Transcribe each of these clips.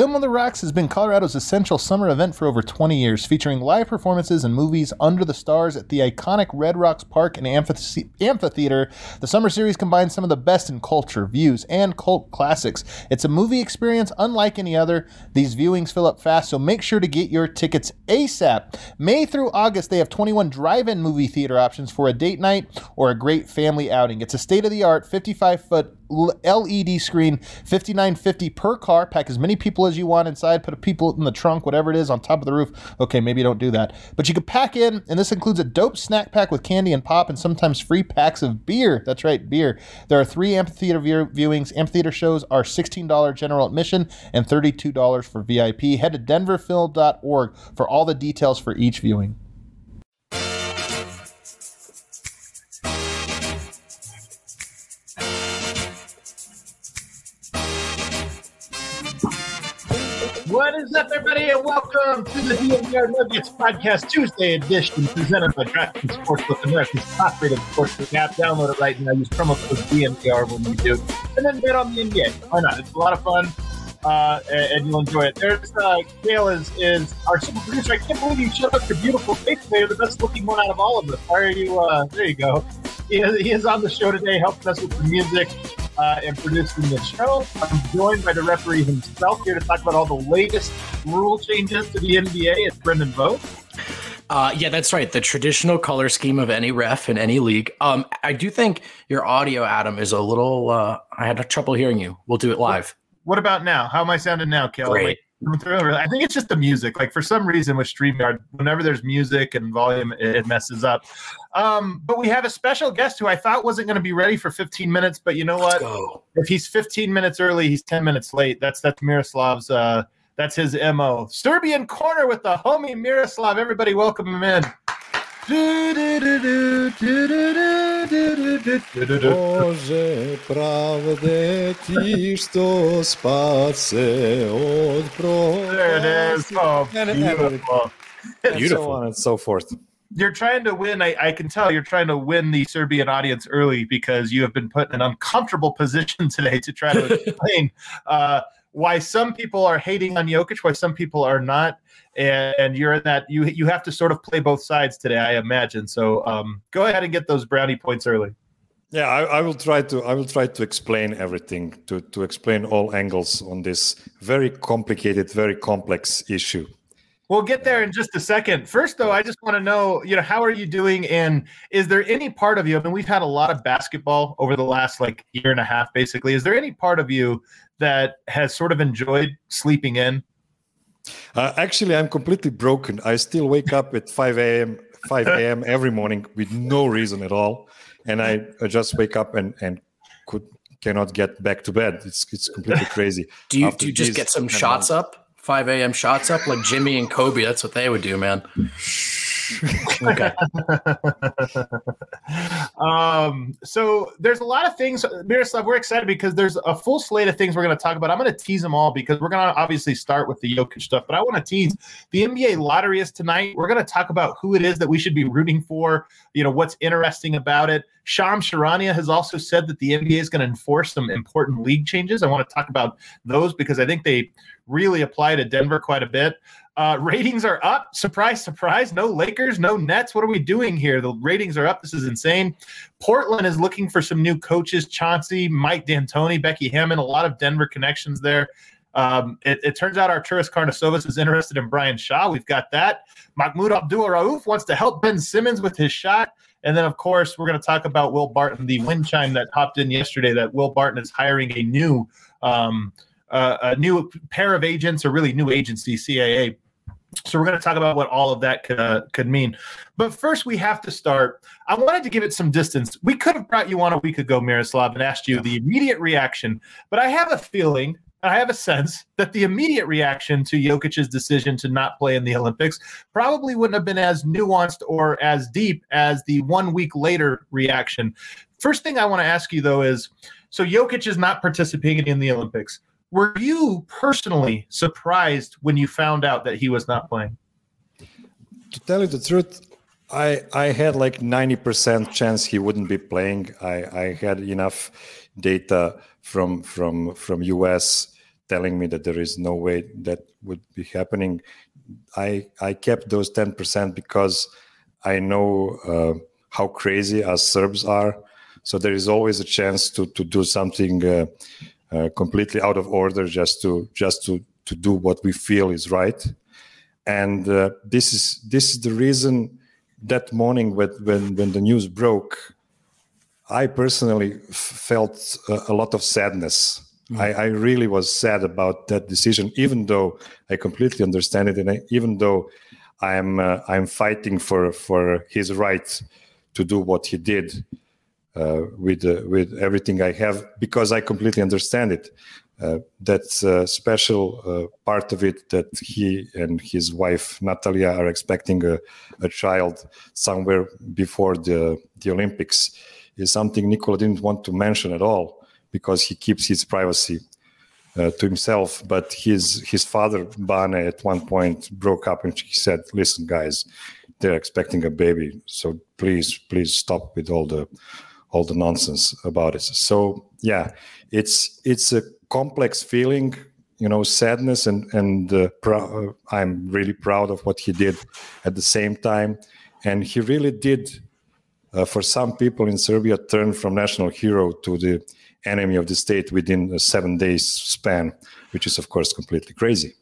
Film on the Rocks has been Colorado's essential summer event for over 20 years, featuring live performances and movies under the stars at the iconic Red Rocks Park and Amphithe- Amphitheater. The summer series combines some of the best in culture, views, and cult classics. It's a movie experience unlike any other. These viewings fill up fast, so make sure to get your tickets ASAP. May through August, they have 21 drive in movie theater options for a date night or a great family outing. It's a state of the art 55 foot LED screen, 5950 per car. Pack as many people as you want inside. Put a people in the trunk, whatever it is, on top of the roof. Okay, maybe don't do that. But you can pack in, and this includes a dope snack pack with candy and pop, and sometimes free packs of beer. That's right, beer. There are three amphitheater view- viewings. Amphitheater shows are $16 general admission and $32 for VIP. Head to denverfilm.org for all the details for each viewing. What is up, everybody, and welcome to the DNVR Nuggets Podcast Tuesday edition, presented by DraftKings Sportsbook, America's top-rated sportsbook app. Download it right now. Use promo code DNVR when you do, and then bet on the NBA. Why not? It's a lot of fun, uh, and, you'll enjoy it. There's uh, Gail is is our super producer. I can't believe you showed up your beautiful face today. You're the best-looking one out of all of us. Why are you? Uh, there you go. He is, he is on the show today, helping us with the music uh, and producing the show. I'm joined by the referee himself here to talk about all the latest rule changes to the NBA. It's Brendan Vogt. Uh, yeah, that's right. The traditional color scheme of any ref in any league. Um, I do think your audio, Adam, is a little. Uh, I had trouble hearing you. We'll do it live. What about now? How am I sounding now, Kelly? Great. I think it's just the music. Like for some reason with StreamYard, whenever there's music and volume, it, it messes up. Um, but we have a special guest who I thought wasn't going to be ready for 15 minutes, but you know what? Go. If he's 15 minutes early, he's 10 minutes late. That's that's Miroslav's. Uh, that's his mo. Serbian corner with the homie Miroslav. Everybody, welcome him in. Bože pravde ti što spase od There it is. Oh, And- and- beautiful. and so on and so forth. You're trying to win. I, I can tell you're trying to win the Serbian audience early because you have been put in an uncomfortable position today to try to explain uh, why some people are hating on Jokic, why some people are not, and, and you're in that you you have to sort of play both sides today, I imagine. So um, go ahead and get those brownie points early. Yeah, I, I will try to I will try to explain everything to to explain all angles on this very complicated, very complex issue. We'll get there in just a second. First, though, I just want to know, you know, how are you doing? And is there any part of you? I mean, we've had a lot of basketball over the last like year and a half, basically. Is there any part of you that has sort of enjoyed sleeping in? Uh, actually, I'm completely broken. I still wake up at 5 a.m. 5 a.m. every morning with no reason at all, and I, I just wake up and and could cannot get back to bed. It's it's completely crazy. Do you After do you just get some shots months. up? 5 a.m. shots up like Jimmy and Kobe. That's what they would do, man. Okay. um, so there's a lot of things, Miroslav. We're excited because there's a full slate of things we're going to talk about. I'm going to tease them all because we're going to obviously start with the Jokic stuff, but I want to tease the NBA lottery is tonight. We're going to talk about who it is that we should be rooting for. You know what's interesting about it. Shams Charania has also said that the NBA is going to enforce some important league changes. I want to talk about those because I think they really apply to Denver quite a bit. Uh, ratings are up. Surprise, surprise. No Lakers, no Nets. What are we doing here? The ratings are up. This is insane. Portland is looking for some new coaches. Chauncey, Mike D'Antoni, Becky Hammon, a lot of Denver connections there. Um, it, it turns out Arturas Karnisovas is interested in Brian Shaw. We've got that. Mahmoud Abdul Rauf wants to help Ben Simmons with his shot. And then, of course, we're going to talk about Will Barton, the wind chime that hopped in yesterday that Will Barton is hiring a new um, uh, a new pair of agents, or really new agency, CAA. So we're going to talk about what all of that could uh, could mean. But first, we have to start. I wanted to give it some distance. We could have brought you on a week ago, Miroslav, and asked you the immediate reaction. But I have a feeling, I have a sense that the immediate reaction to Jokic's decision to not play in the Olympics probably wouldn't have been as nuanced or as deep as the one week later reaction. First thing I want to ask you though is, so Jokic is not participating in the Olympics were you personally surprised when you found out that he was not playing? To tell you the truth, I I had like ninety percent chance he wouldn't be playing. I I had enough data from from from US telling me that there is no way that would be happening. I I kept those ten percent because I know uh, how crazy us Serbs are. So there is always a chance to to do something uh, completely out of order just to just to to do what we feel is right. And uh, this is this is the reason that morning when when, when the news broke, I personally felt a, a lot of sadness. Mm. I, I, really was sad about that decision, even though I completely understand it, and I, even though I'm uh, I'm fighting for for his right to do what he did uh, with uh, with everything I have because I completely understand it. Uh, that's a special uh, part of it that he and his wife Natalia are expecting a, a child somewhere before the the Olympics is something Nikola didn't want to mention at all because he keeps his privacy uh, to himself. But his his father Bane at one point broke up and he said, "Listen, guys, they're expecting a baby, so please, please stop with all the all the nonsense about it." So yeah, it's it's a complex feeling, you know, sadness and and uh, pr- I'm really proud of what he did at the same time, and he really did. Uh, for some people in Serbia, turn from national hero to the enemy of the state within a seven days span, which is, of course, completely crazy.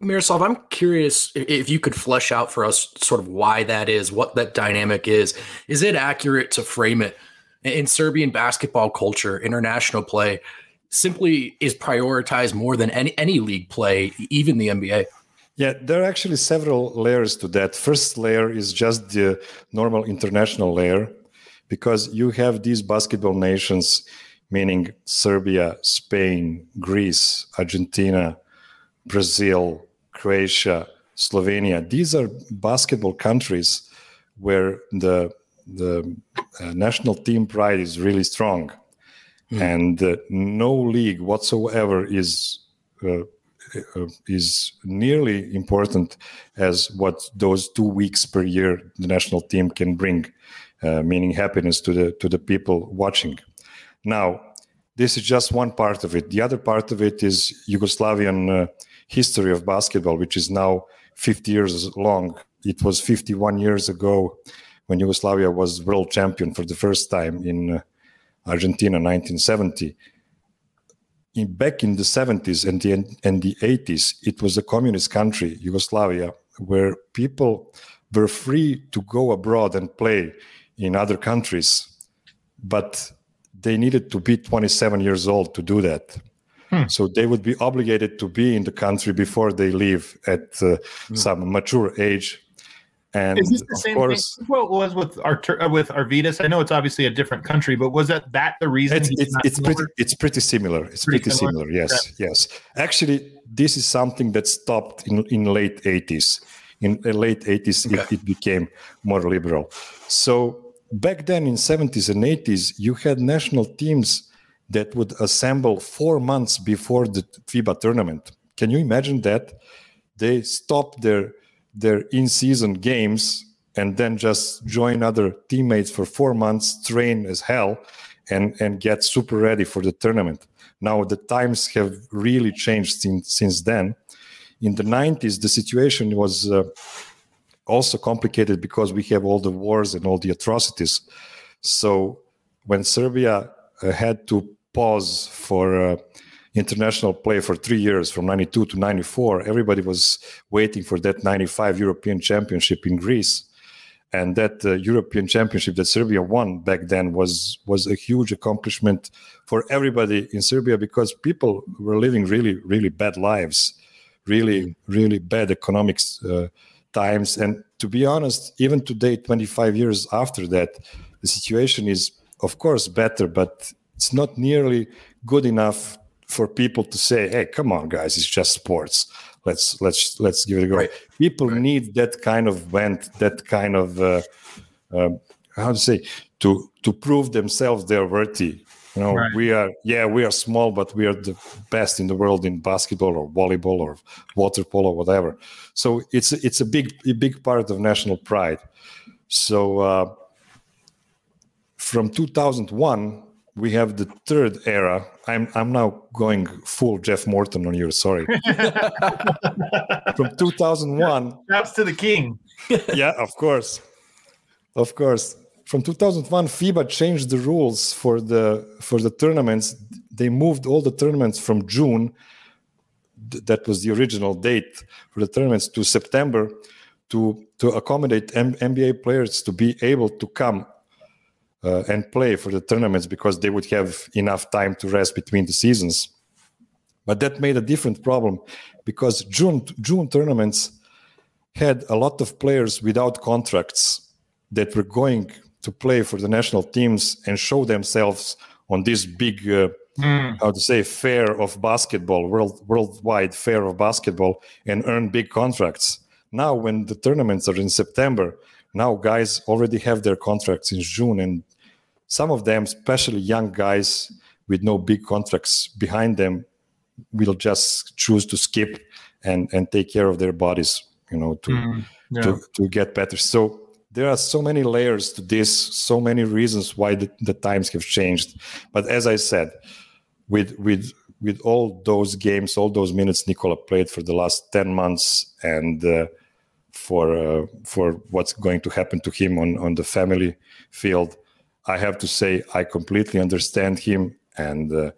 Miroslav, I'm curious if you could flesh out for us sort of why that is, what that dynamic is. Is it accurate to frame it in Serbian basketball culture, international play simply is prioritized more than any, any league play, even the NBA? Yeah, there are actually several layers to that. First layer is just the normal international layer because you have these basketball nations meaning Serbia, Spain, Greece, Argentina, Brazil, Croatia, Slovenia. These are basketball countries where the the uh, national team pride is really strong, mm. and uh, no league whatsoever is uh, uh, is nearly important as what those two weeks per year the national team can bring, uh, meaning happiness to the to the people watching. Now, this is just one part of it. The other part of it is Yugoslavian uh, history of basketball, which is now 50 years long. It was 51 years ago when Yugoslavia was world champion for the first time in uh, Argentina, 1970. In, back in the 70s and the, and the 80s, it was a communist country, Yugoslavia, where people were free to go abroad and play in other countries. But they needed to be 27 years old to do that. Hmm. So they would be obligated to be in the country before they leave at uh, hmm. some mature age. And is this the same course, thing? Well, was with our uh, with Arvydas? I know it's obviously a different country, but was that that the reason? It's, it's, it's pretty it's pretty similar. It's pretty, pretty similar. similar. Yes, yeah. yes. Actually, this is something that stopped in in late 80s. In the late 80s, okay. it, it became more liberal. So back then in 70s and 80s you had national teams that would assemble four months before the fiba tournament. Can you imagine that? They stop their their in-season games and then just join other teammates for four months train as hell and and get super ready for the tournament. Now the times have really changed since since then. In the 90s the situation was uh, also complicated because we have all the wars and all the atrocities. So when Serbia uh, had to pause for uh, international play for three years from 92 to 94 everybody was waiting for that 95 european championship in greece and that uh, european championship that serbia won back then was was a huge accomplishment for everybody in serbia because people were living really really bad lives really really bad economics uh, times. And to be honest, even today, 25 years after that, the situation is, of course, better, but it's not nearly good enough for people to say, "Hey, come on, guys, it's just sports. Let's let's let's give it a go." Right. People right. need that kind of vent, that kind of uh, uh, how to say to to prove themselves they're worthy you know, right. we are yeah, we are small, but we are the best in the world in basketball or volleyball or water polo, or whatever. So it's it's a big a big part of national pride. So uh, from 2001 we have the third era. I'm I'm now going full Jeff Morton on you. Sorry. From 2001. Shouts to the king. yeah, of course, of course. From 2001, FIBA changed the rules for the for the tournaments. They moved all the tournaments from June. th- That was the original date for the tournaments to September, to to accommodate M- NBA players to be able to come uh, and play for the tournaments because they would have enough time to rest between the seasons. But that made a different problem because June June tournaments had a lot of players without contracts that were going to play for the national teams and show themselves on this big uh, how to say fair of basketball world worldwide fair of basketball and earn big contracts now when the tournaments are in september now guys already have their contracts in june and some of them especially young guys with no big contracts behind them will just choose to skip and and take care of their bodies you know to Yeah. to, to get better so there are so many layers to this so many reasons why the, the times have changed but as i said with with with all those games all those minutes nikola played for the last 10 months and uh, for uh, for what's going to happen to him on on the family field i have to say i completely understand him and uh,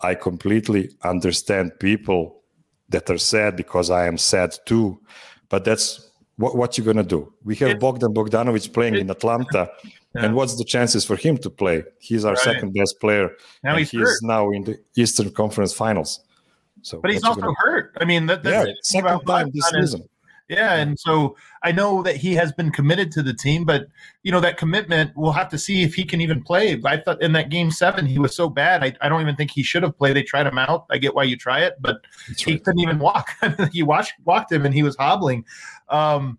i completely understand people that are sad because i am sad too but that's what, what you're going to do we have bogdan bogdanovic playing in atlanta Yeah. and what's the chances for him to play he's our Right. second best player Now and he's he's now in the eastern conference finals so But he's also gonna- hurt. I mean, that, yeah that's thing second time this Bogdan is- season Yeah, and so I know that he has been committed to the team, but you know that commitment. We'll have to see if he can even play. I thought in that game seven he was so bad. I, I don't even think he should have played. They tried him out. I get why you try it, but he couldn't even walk. you watched walked him and he was hobbling. Um,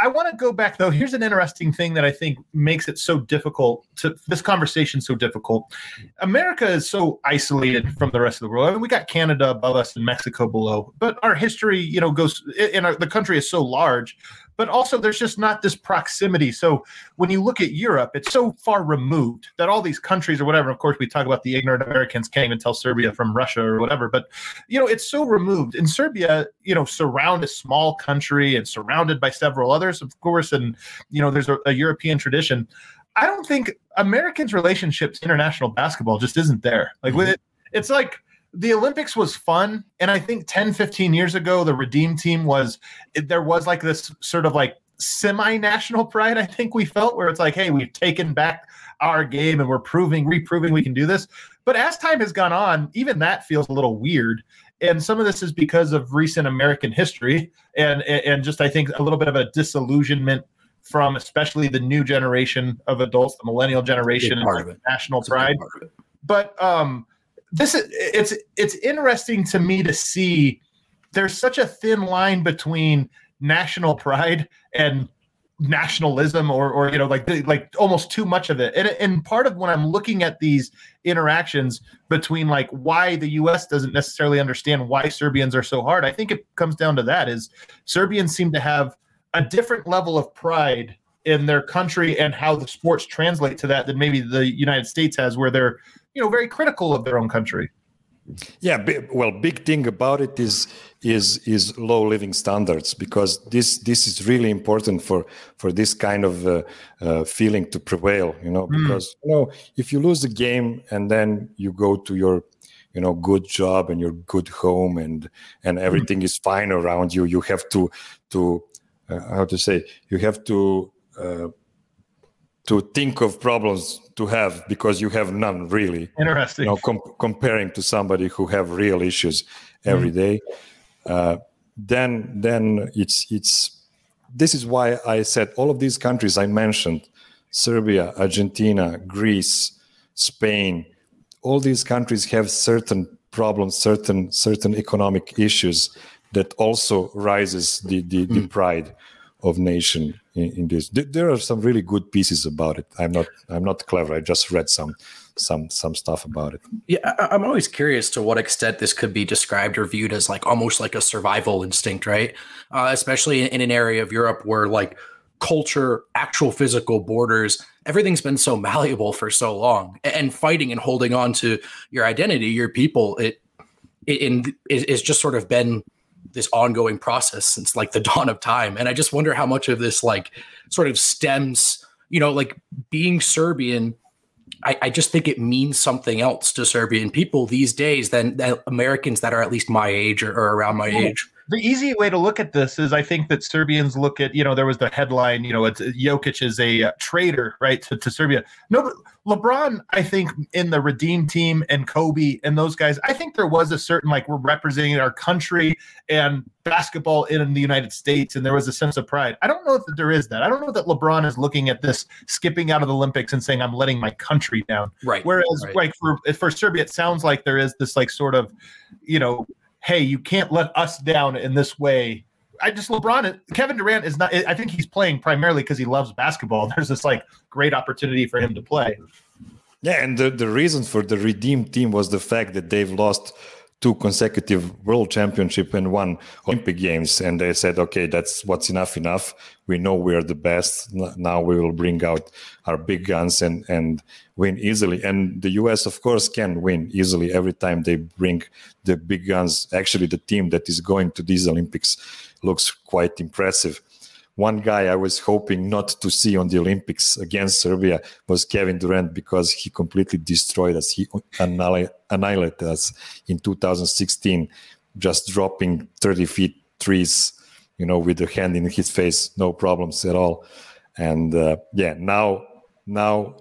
I want to go back though. Here's an interesting thing that I think makes it so difficult to this conversation so difficult. America is so isolated from the rest of the world. I mean, we got Canada above us and Mexico below, but our history, you know, goes and our, the country is so large. But also, there's just not this proximity. So when you look at Europe, it's so far removed that all these countries or whatever. Of course, we talk about the ignorant Americans can't even tell Serbia from Russia or whatever. But you know, it's so removed. In Serbia, you know, surround a small country and surrounded by several others, of course, and you know, there's a, a European tradition. I don't think Americans' relationship to international basketball just isn't there. Like with it, it's like the Olympics was fun. And I think 10, 15 years ago, the Redeem team was, there was like this sort of like semi national pride, I think we felt, where it's like, hey, we've taken back our game and we're proving, reproving we can do this. But as time has gone on, even that feels a little weird. And some of this is because of recent American history and, and just, I think, a little bit of a disillusionment from especially the new generation of adults, the millennial generation, and national That's a big pride part of it. but um this is it's it's interesting to me to see there's such a thin line between national pride and nationalism or or you know like like almost too much of it. And and part of when i'm looking at these interactions between like why the us doesn't necessarily understand why serbians are so hard i think it comes down to that is serbians seem to have a different level of pride in their country and how the sports translate to that than maybe the united states has where they're you know very critical of their own country Yeah, well, big thing about it is is is low living standards because this this is really important for for this kind of uh, uh, feeling to prevail. You know, because you know if you lose the game and then you go to your you know good job and your good home and and everything is fine around you, you have to to uh, how to say you have to. Uh, to think of problems to have because you have none really. Interesting. You know, com- comparing to somebody who have real issues every day, uh, then then it's it's this is why I said all of these countries I mentioned, Serbia, Argentina, Greece, Spain, all these countries have certain problems, certain certain economic issues that also rises the the, the pride of nation in, in this. There are some really good pieces about it. I'm not I'm not clever. I just read some some some stuff about it. Yeah, I, I'm always curious to what extent this could be described or viewed as like almost like a survival instinct, right? Uh, especially in, in an area of Europe where like culture, actual physical borders. Everything's been so malleable for so long, and fighting and holding on to your identity, your people, it it, it it's just sort of been this ongoing process since like the dawn of time. And I just wonder how much of this like sort of stems, you know, like being Serbian. I, I just think it means something else to Serbian people these days than, than Americans that are at least my age or, or around my age the easy way to look at this is I think that Serbians look at, you know, there was the headline, you know, it's Jokic is a uh, traitor, right, to, to Serbia. No, but LeBron, I think in the Redeem team and Kobe and those guys, I think there was a certain like we're representing our country and basketball in the United States, and there was a sense of pride. I don't know that there is that. I don't know that LeBron is looking at this skipping out of the Olympics and saying I'm letting my country down. Right. Whereas right. like for for Serbia, it sounds like there is this like sort of, you know, hey, you can't let us down in this way. I just LeBron, Kevin Durant is not. I think he's playing primarily because he loves basketball. There's this like great opportunity for him to play. Yeah, and the, the reason for the redeemed team was the fact that they've lost two consecutive world championship and one olympic games and they said okay that's what's enough enough. We know we're the best. Now we will bring out our big guns and and win easily. And the us of course can win easily every time they bring the big guns. Actually the team that is going to these olympics looks quite impressive one guy I was hoping not to see on the Olympics against Serbia was Kevin Durant because he completely destroyed us. He annihilated us in 2016, just dropping 30 feet trees, you know, with the hand in his face, no problems at all. And uh, yeah, now, now,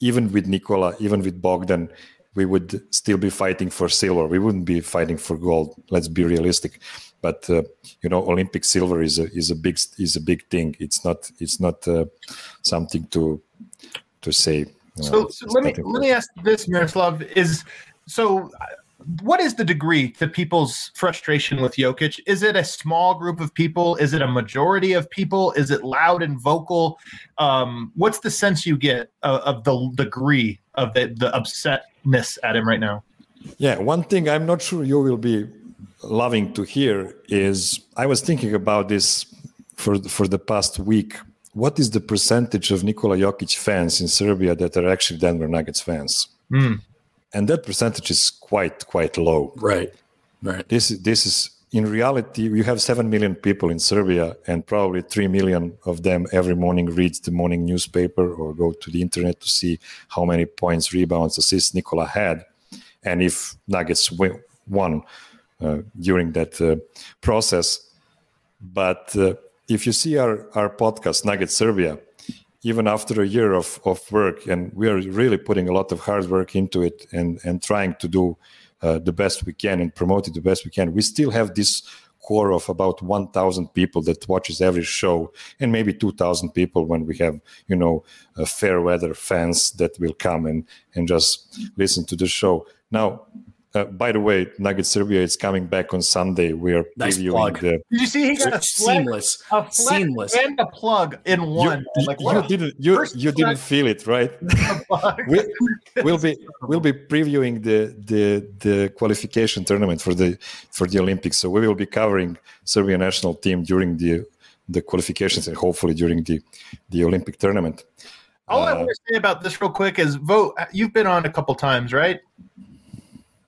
even with Nikola, even with Bogdan, we would still be fighting for silver. We wouldn't be fighting for gold. Let's be realistic but uh, you know olympic silver is a is a big is a big thing it's not it's not uh, something to to say you know, so, so let me let me ask this miroslav is so what is the degree to people's frustration with Jokic? Is it a small group of people? Is it a majority of people? Is it loud and vocal? Um, what's the sense you get of, of the degree of the, the upsetness at him right now? Yeah, one thing I'm not sure you will be loving to hear is I was thinking about this for for the past week. What is the percentage of Nikola Jokic fans in Serbia that are actually Denver Nuggets fans? Mm. And that percentage is quite quite low. Right. Right. This this is in reality you have 7 million people in Serbia and probably 3 million of them every morning reads the morning newspaper or go to the internet to see how many points, rebounds, assists Nikola had and if Nuggets win, won during that uh, process. But uh, if you see our, our podcast, Nugget Serbia, even after a year of, of work, and we are really putting a lot of hard work into it and, and trying to do uh, the best we can and promote it the best we can, we still have this core of about 1000 people that watches every show and maybe 2000 people when we have you know uh, fair weather fans that will come and and just listen to the show now uh, by the way, Nugget Serbia is coming back on Sunday. We are nice previewing plug. the. Did you see he got a seamless, a seamless, and a plug in one? You, like, you didn't you, First you didn't feel it, right? we, we'll be we'll be previewing the the the qualification tournament for the for the Olympics. So we will be covering Serbian national team during the the qualifications and hopefully during the the Olympic tournament. All uh, I want to say about this real quick is Vogt. You've been on a couple times, right?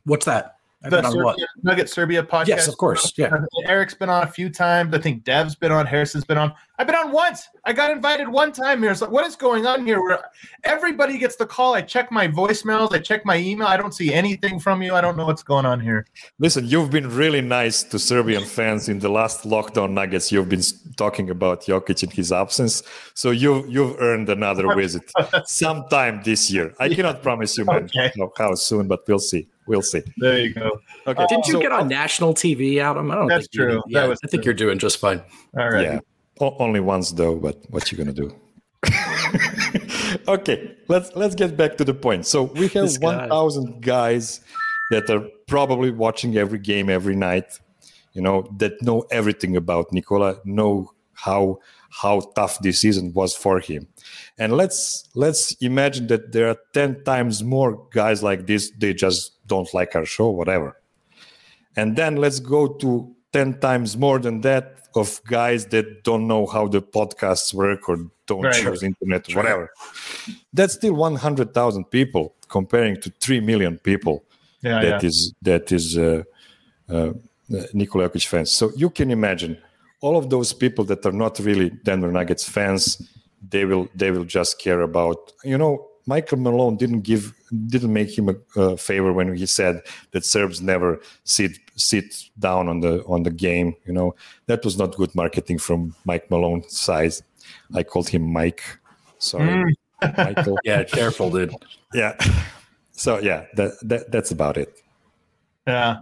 What's that? the Serbia, Nugget Serbia podcast. Yes, of course. Yeah. Uh, Eric's been on a few times. I think Dev's been on. Harrison's been on. I've been on once. I got invited one time here. So what is going on here? Where everybody gets the call. I check my voicemails. I check my email. I don't see anything from you. I don't know what's going on here. Listen, you've been really nice to Serbian fans in the last lockdown Nuggets. You've been talking about Jokic in his absence, so you you've earned another visit sometime this year. I cannot promise you, man, okay. how soon, but we'll see. We'll see. There you go. Okay. Uh, didn't you so, get on national TV, Adam? I don't that's think true. Yeah, that was I think true. you're doing just fine. All right. Yeah. O- only once though, but what you gonna do? okay, let's let's get back to the point. So we have one thousand guys that are probably watching every game every night. You know that know everything about Nikola, know how how tough this season was for him. And let's let's imagine that there are 10 times more guys like this they just don't like our show whatever. And then let's go to 10 times more than that of guys that don't know how the podcasts work or don't Right. use internet or whatever. That's still 100,000 people comparing to 3 million people Yeah, that yeah. is that is uh, uh, Nikola Jokic fans. So you can imagine all of those people that are not really Denver Nuggets fans. They will they will just care about you know Michael Malone didn't give didn't make him a, a favor when he said that Serbs never sit sit down on the on the game. You know that was not good marketing from Mike Malone's side. I called him Mike. Sorry, mm. Michael. Yeah, careful, dude. Yeah. So yeah, that, that that's about it. Yeah.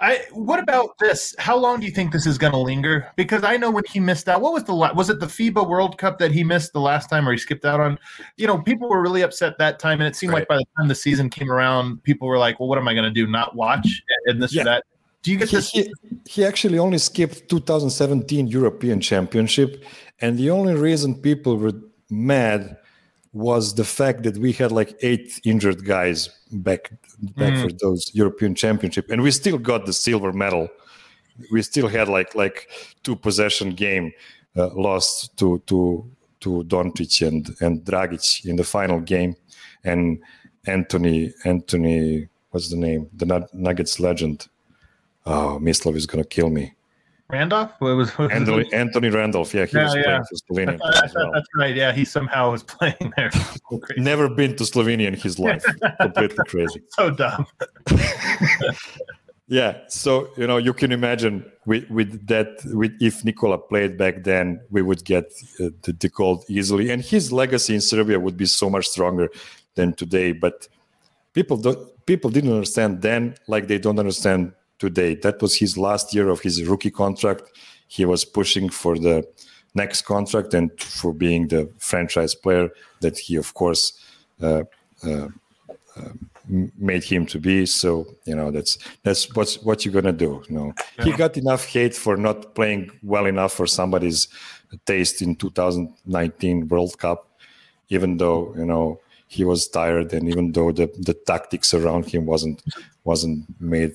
I what about this? How long do you think this is going to linger? Because I know when he missed out, what was the was it the FIBA World Cup that he missed the last time or he skipped out on? You know, people were really upset that time and it seemed like by the time the season came around, people were like, "Well, what am I going to do? Not watch and this Yeah. or that?" Do you get He, this? he, he actually only skipped 2017 European Championship, and the only reason people were mad was the fact that we had like eight injured guys back back for those European Championship, and we still got the silver medal. We still had like like two possession game uh, lost to to to Doncic and and Dragic in the final game, and Anthony Anthony what's the name the Nuggets legend. Oh, Mislav is gonna kill me. Randolph? What was, what was Anthony, Anthony Randolph, yeah, he Yeah, was yeah. playing for Slovenia I thought as well. that's right. Yeah, he somehow was playing there. So. Never been to Slovenia in his life. Completely crazy. So dumb. Yeah, so you know you can imagine with with that with if Nikola played back then, we would get uh, the, the gold easily, and his legacy in Serbia would be so much stronger than today. But people don't people didn't understand then like they don't understand today. That was his last year of his rookie contract. He was pushing for the next contract and for being the franchise player that he, of course, uh, uh, uh, made him to be. So you know that's that's what's what you're gonna do. You know, he got enough hate for not playing well enough for somebody's taste in 2019 World Cup, even though you know he was tired and even though the the tactics around him wasn't wasn't made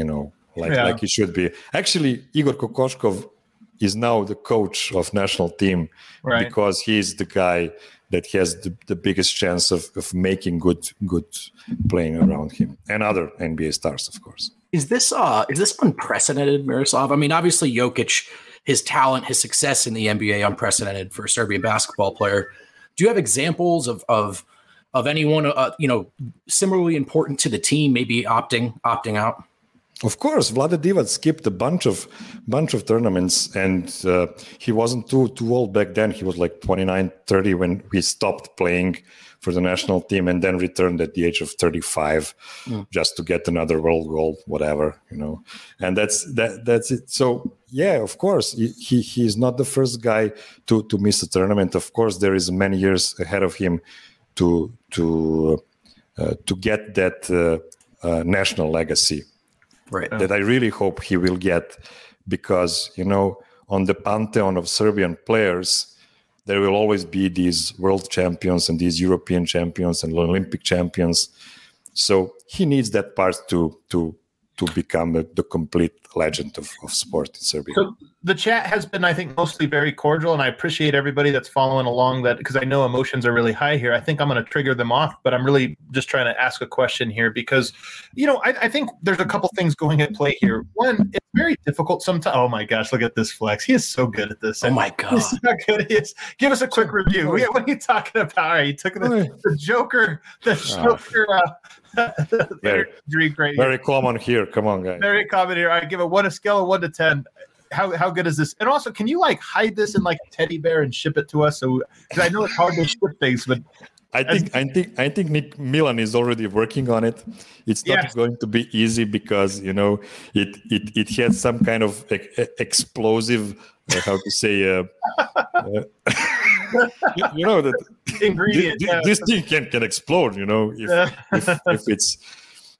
you know like Yeah. like it should be. Actually, Igor Kokoshkov is now the coach of national team Right. because he's the guy that has the, the biggest chance of, of making good good playing around him and other NBA stars, of course. Is this uh is this unprecedented, Miroslav? I mean, obviously Jokic, his talent, his success in the NBA, unprecedented for a Serbian basketball player. Do you have examples of of of anyone uh, you know similarly important to the team maybe opting opting out? Of course, Vlade Divac skipped a bunch of bunch of tournaments, and uh, he wasn't too too old back then. He was like 29, 30 when we stopped playing for the national team, and then returned at the age of 35 just to get another world gold, whatever you know. And that's that that's it. So yeah, of course, he he is not the first guy to to miss a tournament. Of course, there is many years ahead of him to to uh, to get that uh, uh, national legacy Right. that I really hope he will get because you know on the pantheon of Serbian players there will always be these world champions and these European champions and Olympic champions so he needs that part to to to become a, the complete legend of, of sport in Serbia. So the chat has been, I think, mostly very cordial, and I appreciate everybody that's following along. That because I know emotions are really high here. I think I'm going to trigger them off, but I'm really just trying to ask a question here because, you know, I, I think there's a couple things going at play here. One, it's very difficult sometimes. Oh my gosh, look at this flex. He is so good at this. Oh my god. He's so good. He is. Give us a quick review. What are you talking about? All right, you took the, the Joker, the Joker, uh, Very- drink right here common here. Come on, guys. very common here. I give it one a scale of one to ten. How how good is this? And also, can you like hide this in like a teddy bear and ship it to us? So because I know it's hard to ship things, but I think I think I think Nick Milan is already working on it. It's not going to be easy because you know it it it has some kind of e- explosive uh, how to say uh, uh, you, know that ingredient. thi- yeah. this thing can can explode. You know if Yeah. if, if it's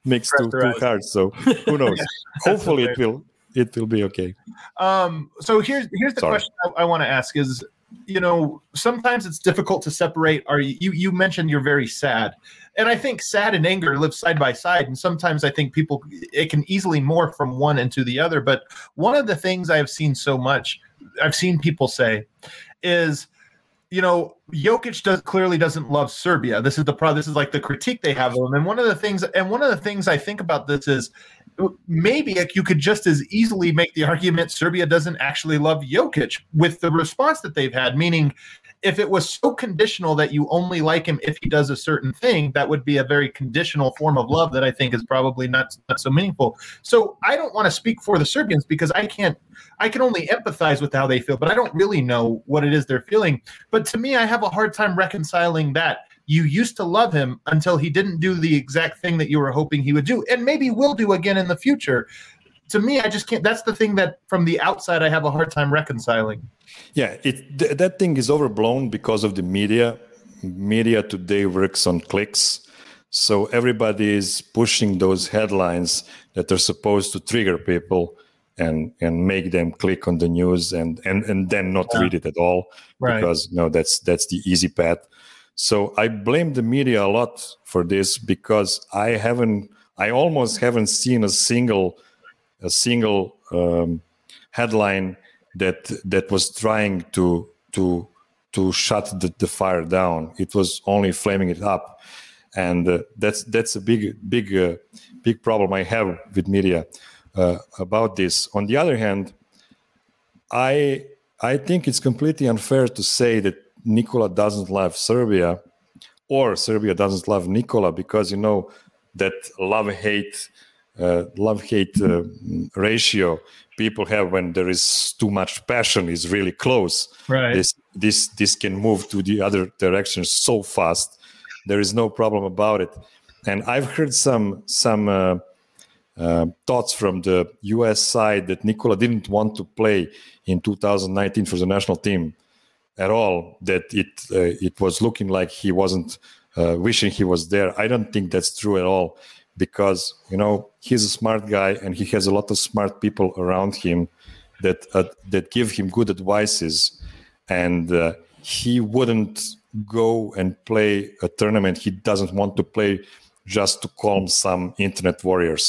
mixed too, too hard. So who knows? Hopefully it will it will be okay. Um, so here's here's the Sorry. question I, I want to ask is you know, sometimes it's difficult to separate. Are you you mentioned you're very sad, and I think sad and anger live side by side. And sometimes I think people it can easily morph from one into the other. But one of the things I have seen so much, I've seen people say, is you know, Jokic does clearly doesn't love Serbia. This is the problem. This is like the critique they have of him. And one of the things, and one of the things I think about this is maybe you could just as easily make the argument Serbia doesn't actually love Jokic with the response that they've had, meaning if it was so conditional that you only like him if he does a certain thing, that would be a very conditional form of love that I think is probably not, not so meaningful. So I don't want to speak for the Serbians because I can't, I can only empathize with how they feel, but I don't really know what it is they're feeling. But to me, I have a hard time reconciling that you used to love him until he didn't do the exact thing that you were hoping he would do, and maybe will do again in the future. To me, I just can't. That's the thing that from the outside I have a hard time reconciling. Yeah, it th- that thing is overblown because of the media. Media today works on clicks. So everybody is pushing those headlines that are supposed to trigger people and and make them click on the news and and and then not yeah. read it at all right. because you know that's that's the easy path. So I blame the media a lot for this because I haven't, I almost haven't seen a single, a single um, headline that that was trying to to to shut the, the fire down. It was only flaming it up, and uh, that's that's a big big uh, big problem I have with media uh, about this. On the other hand, I I think it's completely unfair to say that Nikola doesn't love Serbia or Serbia doesn't love Nikola because you know that love hate uh, love hate uh, ratio people have when there is too much passion is really close. Right. This this this can move to the other direction so fast. There is no problem about it. And i've heard some some uh, uh, thoughts from the us side that nikola didn't want to play in 2019 for the national team at all that it uh, it was looking like he wasn't uh, wishing he was there. I don't think that's true at all because you know he's a smart guy and he has a lot of smart people around him that uh, that give him good advices and uh, he wouldn't go and play a tournament he doesn't want to play just to calm some internet warriors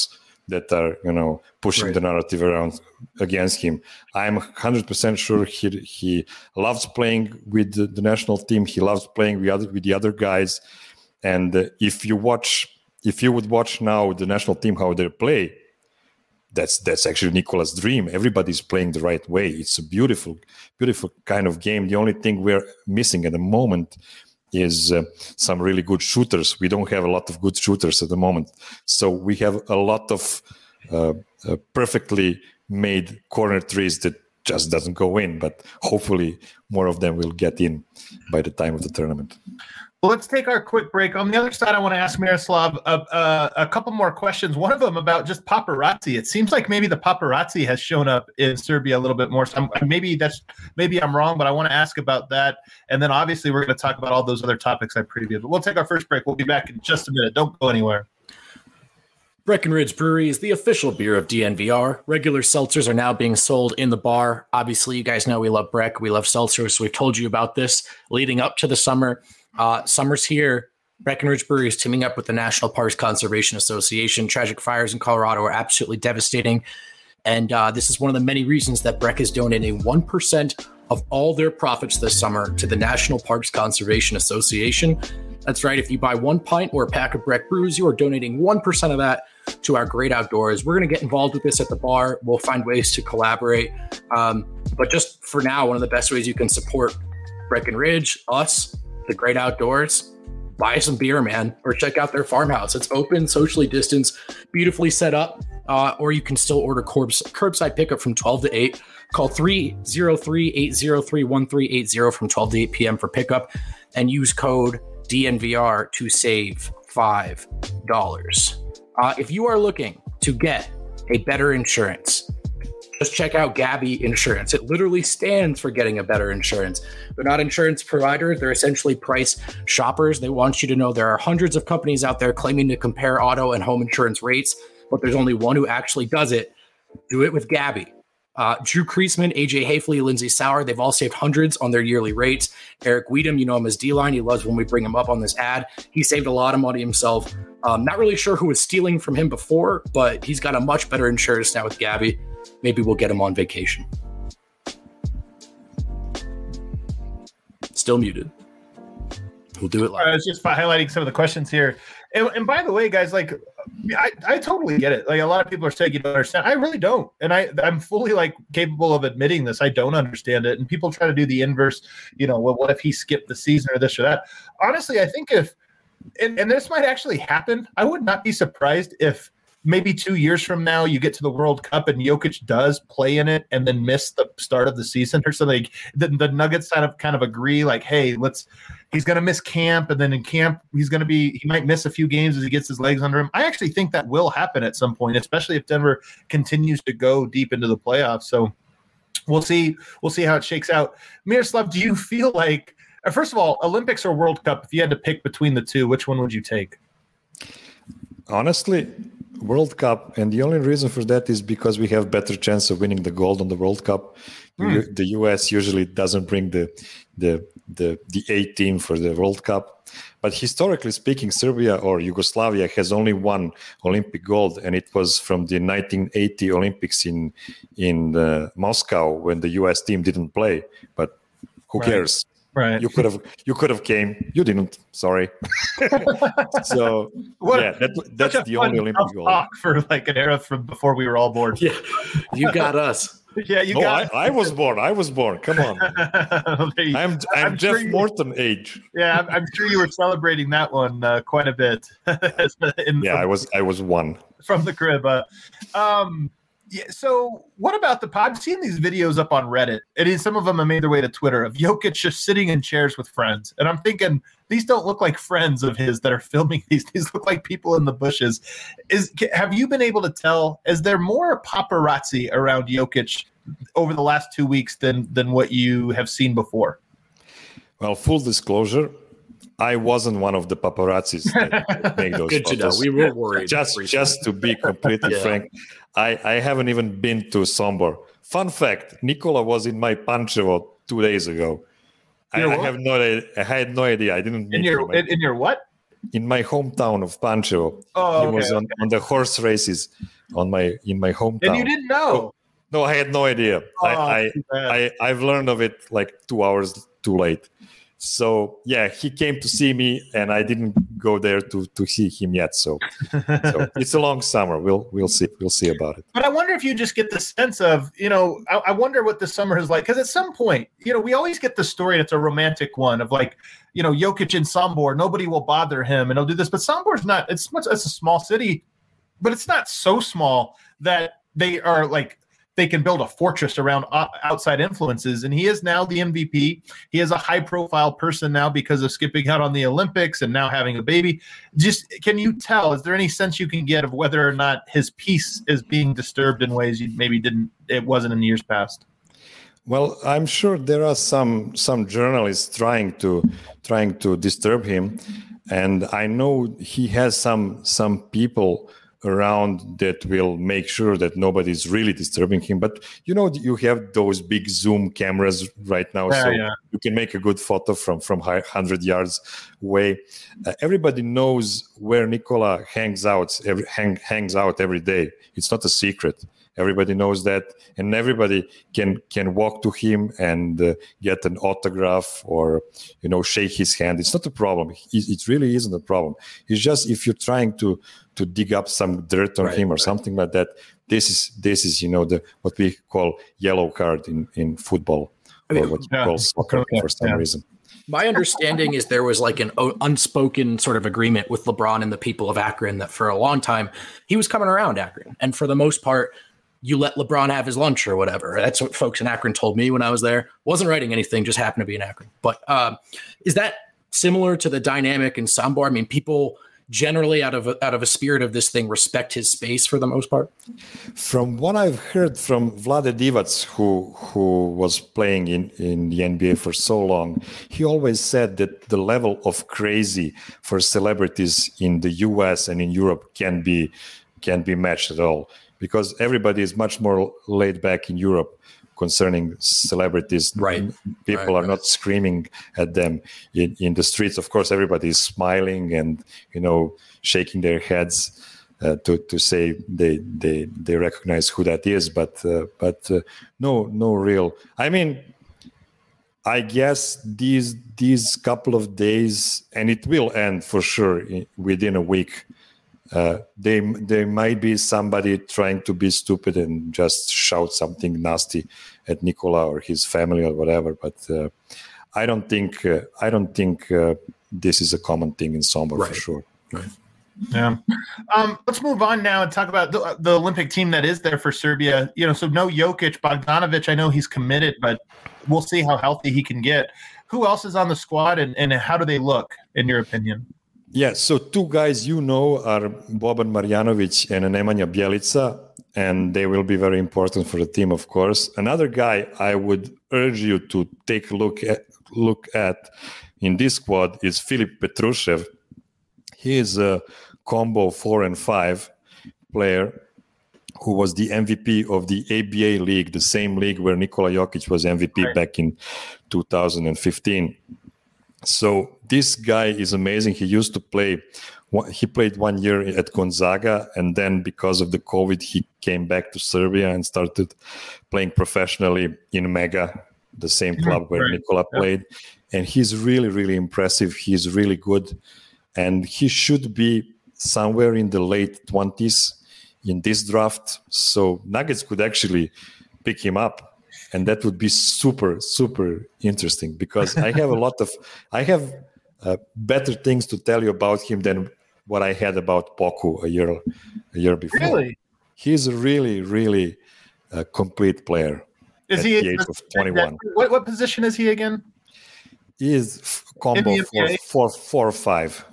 that are you know pushing right. the narrative around against him. I'm 100% sure he he loves playing with the, the national team. He loves playing with other with the other guys. And uh, if you watch, if you would watch now the national team how they play, that's that's actually Nikola's dream. Everybody's playing the right way. It's a beautiful, beautiful kind of game. The only thing we're missing at the moment is uh, some really good shooters. We don't have a lot of good shooters at the moment. So we have a lot of uh, uh, perfectly made corner trees that just doesn't go in, but hopefully more of them will get in by the time of the tournament. Well, let's take our quick break. On the other side, I want to ask Miroslav a, a, a, couple more questions. One of them about just paparazzi. It seems like maybe the paparazzi has shown up in Serbia a little bit more. So I'm, maybe that's maybe I'm wrong, but I want to ask about that. And then obviously we're going to talk about all those other topics I previewed. But we'll take our first break. We'll be back in just a minute. Don't go anywhere. Breckenridge Brewery is the official beer of DNVR. Regular seltzers are now being sold in the bar. Obviously, you guys know we love Breck. We love seltzers. We've told you about this leading up to the summer. Uh, summer's here. Breckenridge Brewery is teaming up with the National Parks Conservation Association. Tragic fires in Colorado are absolutely devastating. And uh, this is one of the many reasons that Breck is donating 1% of all their profits this summer to the National Parks Conservation Association. That's right. If you buy one pint or a pack of Breck brews, you are donating 1% of that to our great outdoors. We're going to get involved with this at the bar. We'll find ways to collaborate. Um, but just for now, one of the best ways you can support Breckenridge, us, the great outdoors, buy some beer, man, or check out their farmhouse. It's open, socially distanced, beautifully set up. Uh, or you can still order curbs, curbside pickup from 12 to 8. Call 303 803 1380 from 12 to 8 p.m. for pickup and use code DNVR to save $5. Uh, if you are looking to get a better insurance, just check out Gabby Insurance. It literally stands for getting a better insurance. They're not insurance providers, they're essentially price shoppers. They want you to know there are hundreds of companies out there claiming to compare auto and home insurance rates, but there's only one who actually does it. Do it with Gabby. Uh, Drew Creasman, AJ Haefele, Lindsey Sauer, they've all saved hundreds on their yearly rates. Eric Wedum, you know him as D line. He loves when we bring him up on this ad. He saved a lot of money himself. Um, not really sure who was stealing from him before, but he's got a much better insurance now with Gabby. Maybe we'll get him on vacation. Still muted. We'll do it live. I was just highlighting some of the questions here. And, and by the way, guys, like I, I totally get it. Like a lot of people are saying you don't understand. I really don't. And I I'm fully like capable of admitting this. I don't understand it. And people try to do the inverse, you know, well, what if he skipped the season or this or that? Honestly, I think if and, and this might actually happen, I would not be surprised if maybe two years from now you get to the World Cup and Jokic does play in it and then miss the start of the season or something. The, the Nuggets kind of kind of agree like, hey, let's he's going to miss camp and then in camp he's going to be he might miss a few games as he gets his legs under him. I actually think that will happen at some point, especially if Denver continues to go deep into the playoffs. So we'll see we'll see how it shakes out. Miroslav, do you feel like uh, first of all, Olympics or World Cup, if you had to pick between the two, which one would you take? Honestly, World Cup, and the only reason for that is because we have better chance of winning the gold on the World Cup. Hmm. The U.S. usually doesn't bring the the the the A team for the World Cup, but historically speaking, Serbia or Yugoslavia has only one Olympic gold, and it was from the 1980 Olympics in in uh, Moscow when the U.S. team didn't play. But who right. cares? Right. You could have you could have came. You didn't. Sorry. so what, yeah, that, that's the only Olympic goal for like an era from before we were all born. Yeah, you got us. yeah, you no, got. I, I, was born. I was born. Come on. I'm I'm, I'm Jeff sure you, Morton age. Yeah, I'm, I'm, sure you were celebrating that one uh, quite a bit. in, yeah, from, I was. I was one from the crib. Uh, um, yeah. So, what about the? I've seen these videos up on Reddit, and some of them have made their way to Twitter of Jokic just sitting in chairs with friends, and I'm thinking these don't look like friends of his that are filming these. These look like people in the bushes. Is have you been able to tell? Is there more paparazzi around Jokic over the last two weeks than than what you have seen before? Well, full disclosure, I wasn't one of the paparazzis that make those Good photos. to know. We were worried. Just, just to be completely yeah. frank, I, I haven't even been to Sombor. Fun fact: Nikola was in my Pančevo two days ago. I, I, have no. I had no idea. I didn't. In your in, in, your what? In my hometown of Pančevo. Oh, okay, he was on, okay. on the horse races on my in my hometown. And you didn't know? Oh, no, I had no idea. Oh, I, I, I I've learned of it like two hours too late. So yeah, he came to see me, and I didn't go there to to see him yet. So, so it's a long summer. We'll we'll see we'll see about it. But I wonder if you just get the sense of you know I, I wonder what the summer is like because at some point you know we always get the story and it's a romantic one of like you know Jokic in Sombor nobody will bother him and he'll do this, but Sombor's not. It's much. It's a small city, but it's not so small that they are like they can build a fortress around outside influences. And he is now the MVP. He is a high profile person now because of skipping out on the Olympics and now having a baby. Just can you tell? Is there any sense you can get of whether or not his peace is being disturbed in ways you maybe didn't? It wasn't in years past. Well, I'm sure there are some some journalists trying to trying to disturb him, and I know he has some some people around that will make sure that nobody's really disturbing him. But you know, you have those big zoom cameras right now, yeah, so yeah. you can make a good photo from from hundred yards away. Uh, everybody knows where Nikola hangs out every, hang, hangs out every day. It's not a secret. Everybody knows that, and everybody can can walk to him and uh, get an autograph or you know shake his hand. It's not a problem. It, it really isn't a problem. It's just if you're trying to to dig up some dirt on right, him or right. something like that. This is this is you know the what we call yellow card in in football or what you yeah. call soccer for some yeah. reason. My understanding is there was like an unspoken sort of agreement with LeBron and the people of Akron that for a long time he was coming around Akron, and for the most part, you let LeBron have his lunch or whatever. That's what folks in Akron told me when I was there. Wasn't writing anything, just happened to be in Akron. But um, is that similar to the dynamic in Sombor? I mean, people generally out of a, out of a spirit of this thing respect his space for the most part? From what I've heard from Vlade Divac, who who was playing in, in the NBA for so long, he always said that the level of crazy for celebrities in the US and in Europe can be can be matched at all because everybody is much more laid back in Europe concerning celebrities. Right. People Right, are right. not screaming at them in, in the streets. Of course, everybody is smiling and you know shaking their heads uh, to to say they they they recognize who that is. But uh, but uh, no no real. I mean, I guess these these couple of days, and it will end for sure within a week. Uh, they there might be somebody trying to be stupid and just shout something nasty at Nikola or his family or whatever. But uh, I don't think uh, I don't think uh, this is a common thing in Sombor for Right. sure. Yeah. Um, let's move on now and talk about the, the Olympic team that is there for Serbia. You know, so no Jokic, Bogdanovic. I know he's committed, but we'll see how healthy he can get. Who else is on the squad, and, and how do they look, in your opinion? Yeah, so two guys you know are Boban Marjanovic and Nemanja Bjelica, and they will be very important for the team, of course. Another guy I would urge you to take a look at, look at in this squad is Filip Petrushev. He is a combo four and five player who was the MVP of the ABA league, the same league where Nikola Jokic was MVP Right. back in 2015. So this guy is amazing. He used to play. He played one year at Gonzaga, and then because of the COVID, he came back to Serbia and started playing professionally in Mega, the same club where right. Nikola Yeah. played. And he's really, really impressive. He's really good, and he should be somewhere in the late twenties in this draft. So Nuggets could actually pick him up and that would be super super interesting because i have a lot of i have uh, better things to tell you about him than what i had about poku a year a year before Really? he's a really really uh, complete player Is at he the age of 21 What what position is he again? he is combo In the four, four, four or five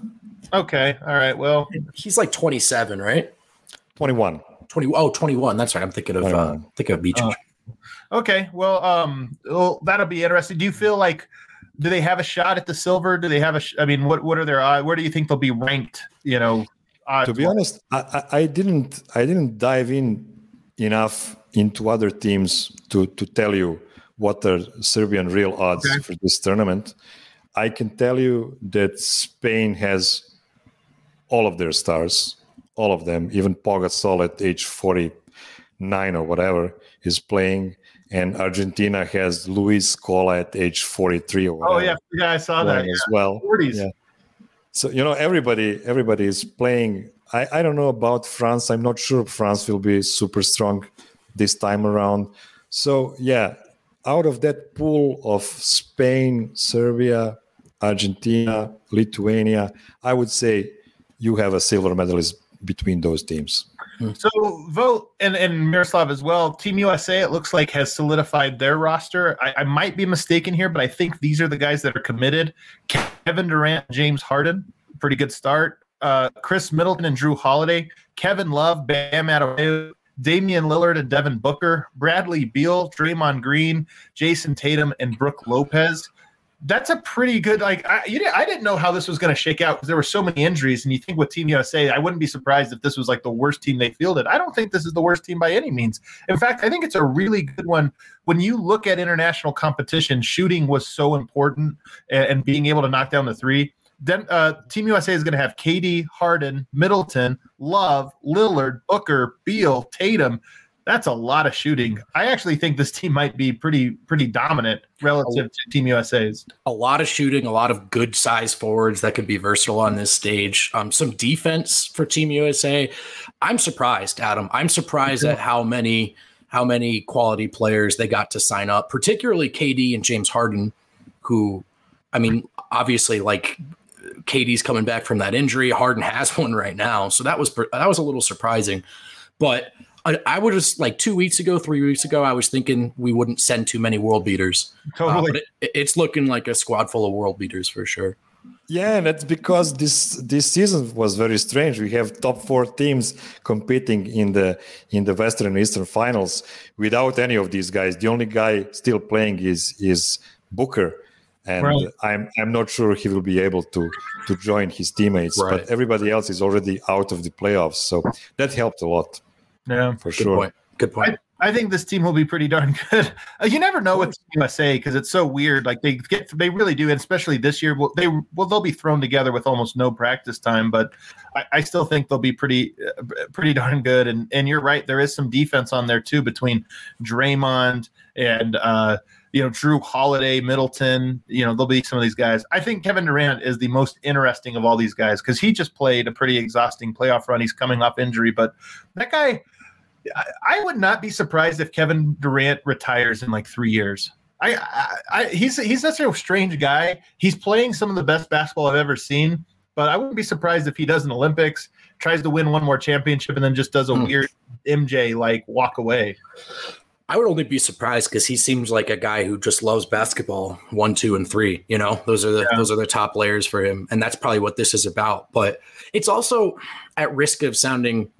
Okay, all right. Well, He's like 27, right? 21 20. Oh, 21. That's right. I'm thinking of uh, 21. thinking of Beach. Oh. okay. Well, um, well, that'll be interesting. Do you feel like do they have a shot at the silver? Do they have a? Sh- I mean, what what are their odds? Where do you think they'll be ranked? You know, odds to be honest I, I, didn't i didn't dive in enough into other teams to to tell you what are serbian real odds Okay. for this tournament i can tell you that spain has all of their stars all of them even Pau Gasol at age 49 or whatever is playing and argentina has luis scola at age 43 or oh, whatever Oh yeah, yeah, I saw that. playing as well Forties. Yeah. So you know everybody everybody is playing. I, I don't know about France. I'm not sure France will be super strong this time around. So yeah, out of that pool of Spain, Serbia, Argentina, Lithuania, I would say you have a silver medalist between those teams. So Vogt and, and Miroslav as well. Team USA, it looks like has solidified their roster. I, I might be mistaken here, but I think these are the guys that are committed. Kevin Durant, James Harden, pretty good start. Uh, Khris Middleton and Jrue Holiday, Kevin Love, Bam Adebayo, Damian Lillard and Devin Booker, Bradley Beal, Draymond Green, Jayson Tatum, and Brook Lopez. That's a pretty good like I you didn't, I didn't know how this was going to shake out because there were so many injuries and you think with Team USA I wouldn't be surprised if this was like the worst team they fielded. I don't think this is the worst team by any means. In fact, I think it's a really good one when you look at international competition. Shooting was so important and, and being able to knock down the three. Then uh, Team USA is going to have Katie, Harden, Middleton, Love, Lillard, Booker, Beal, Tatum. That's a lot of shooting. I actually think this team might be pretty pretty dominant relative to Team USA's. a lot of shooting, a lot of good size forwards that could be versatile on this stage. Um, some defense for Team USA. I'm surprised, Adam. I'm surprised at how many how many quality players they got to sign up, particularly KD and James Harden, who, I mean, obviously, like KD's coming back from that injury. Harden has one right now, so that was that was a little surprising, but. I, I would just like two weeks ago, three weeks ago, I was thinking we wouldn't send too many world beaters. Uh, Totally. but it, it's looking like a squad full of world beaters for sure. Yeah, and that's because this this season was very strange. We have top four teams competing in the in the Western and Eastern finals without any of these guys. The only guy still playing is is Booker, and Right. I'm I'm not sure he will be able to to join his teammates. Right. But everybody else is already out of the playoffs, so that helped a lot. Yeah, for Good sure. point. Good point. I think this team will be pretty darn good. You never know with USA because it's so weird. Like they get, they really do, and especially this year. Well, they well they'll be thrown together with almost no practice time, but I, I still think they'll be pretty, uh, pretty darn good. And and you're right, there is some defense on there too between Draymond and uh, you know Jrue Holiday, Middleton. You know there'll be some of these guys. I think Kevin Durant is the most interesting of all these guys because he just played a pretty exhausting playoff run. He's coming off injury, but that guy. I- I would not be surprised if Kevin Durant retires in like three years. I, I, I he's he's such a strange guy. He's playing some of the best basketball I've ever seen, but I wouldn't be surprised if he does an Olympics, tries to win one more championship, and then just does a Hmm. weird MJ like walk away. I would only be surprised because he seems like a guy who just loves basketball one, two, and three. You know, those are the Yeah. those are the top layers for him, and that's probably what this is about. But it's also at risk of sounding,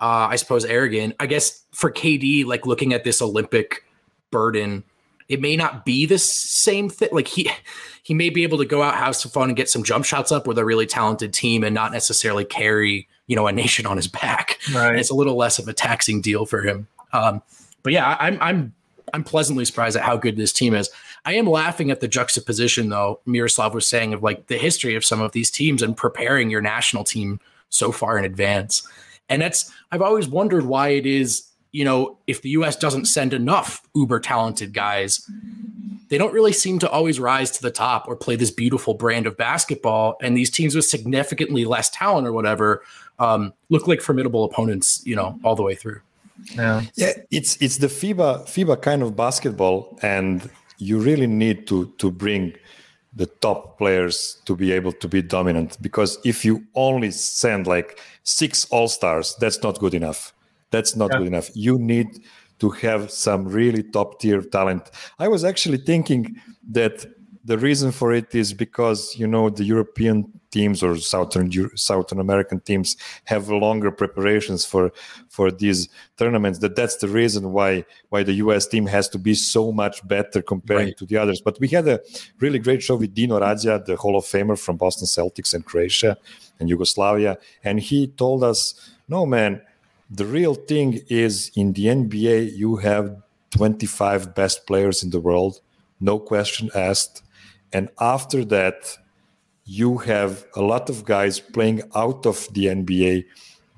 uh, I suppose, arrogant. I guess for KD, like looking at this Olympic burden, it may not be the same thing. Like he he may be able to go out, have some fun, and get some jump shots up with a really talented team, and not necessarily carry you know a nation on his back and it's a little less of a taxing deal for him. Um, but yeah, I'm I'm I'm pleasantly surprised at how good this team is. I am laughing at the juxtaposition though Miroslav was saying of like the history of some of these teams and preparing your national team so far in advance. And that's I've always wondered why it is, you know, if the US doesn't send enough uber talented guys, they don't really seem to always rise to the top or play this beautiful brand of basketball. And these teams with significantly less talent or whatever um, look like formidable opponents, you know, all the way through. Yeah. Yeah, it's it's the FIBA FIBA kind of basketball, and you really need to to bring the top players to be able to be dominant. Because if you only send like six all stars, that's not good enough. That's not Yeah. good enough. You need to have some really top tier talent. I was actually thinking that the reason for it is because you know the European teams or Southern Southern American teams have longer preparations for for these tournaments. That that's the reason why why the US team has to be so much better comparing Right. to the others. But we had a really great show with Dino Radja, the Hall of Famer from Boston Celtics and Croatia and Yugoslavia, and he told us, "No, man." The real thing is in the NBA, you have 25 best players in the world, no question asked. And after that, you have a lot of guys playing out of the NBA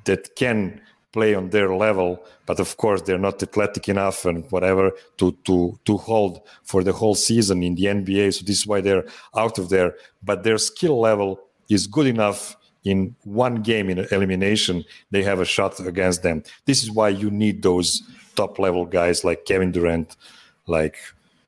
that can play on their level, but of course they're not athletic enough and whatever to to to hold for the whole season in the NBA. So this is why they're out of there. But their skill level is good enough in one game in elimination, they have a shot against them. This is why you need those top level guys like Kevin Durant, like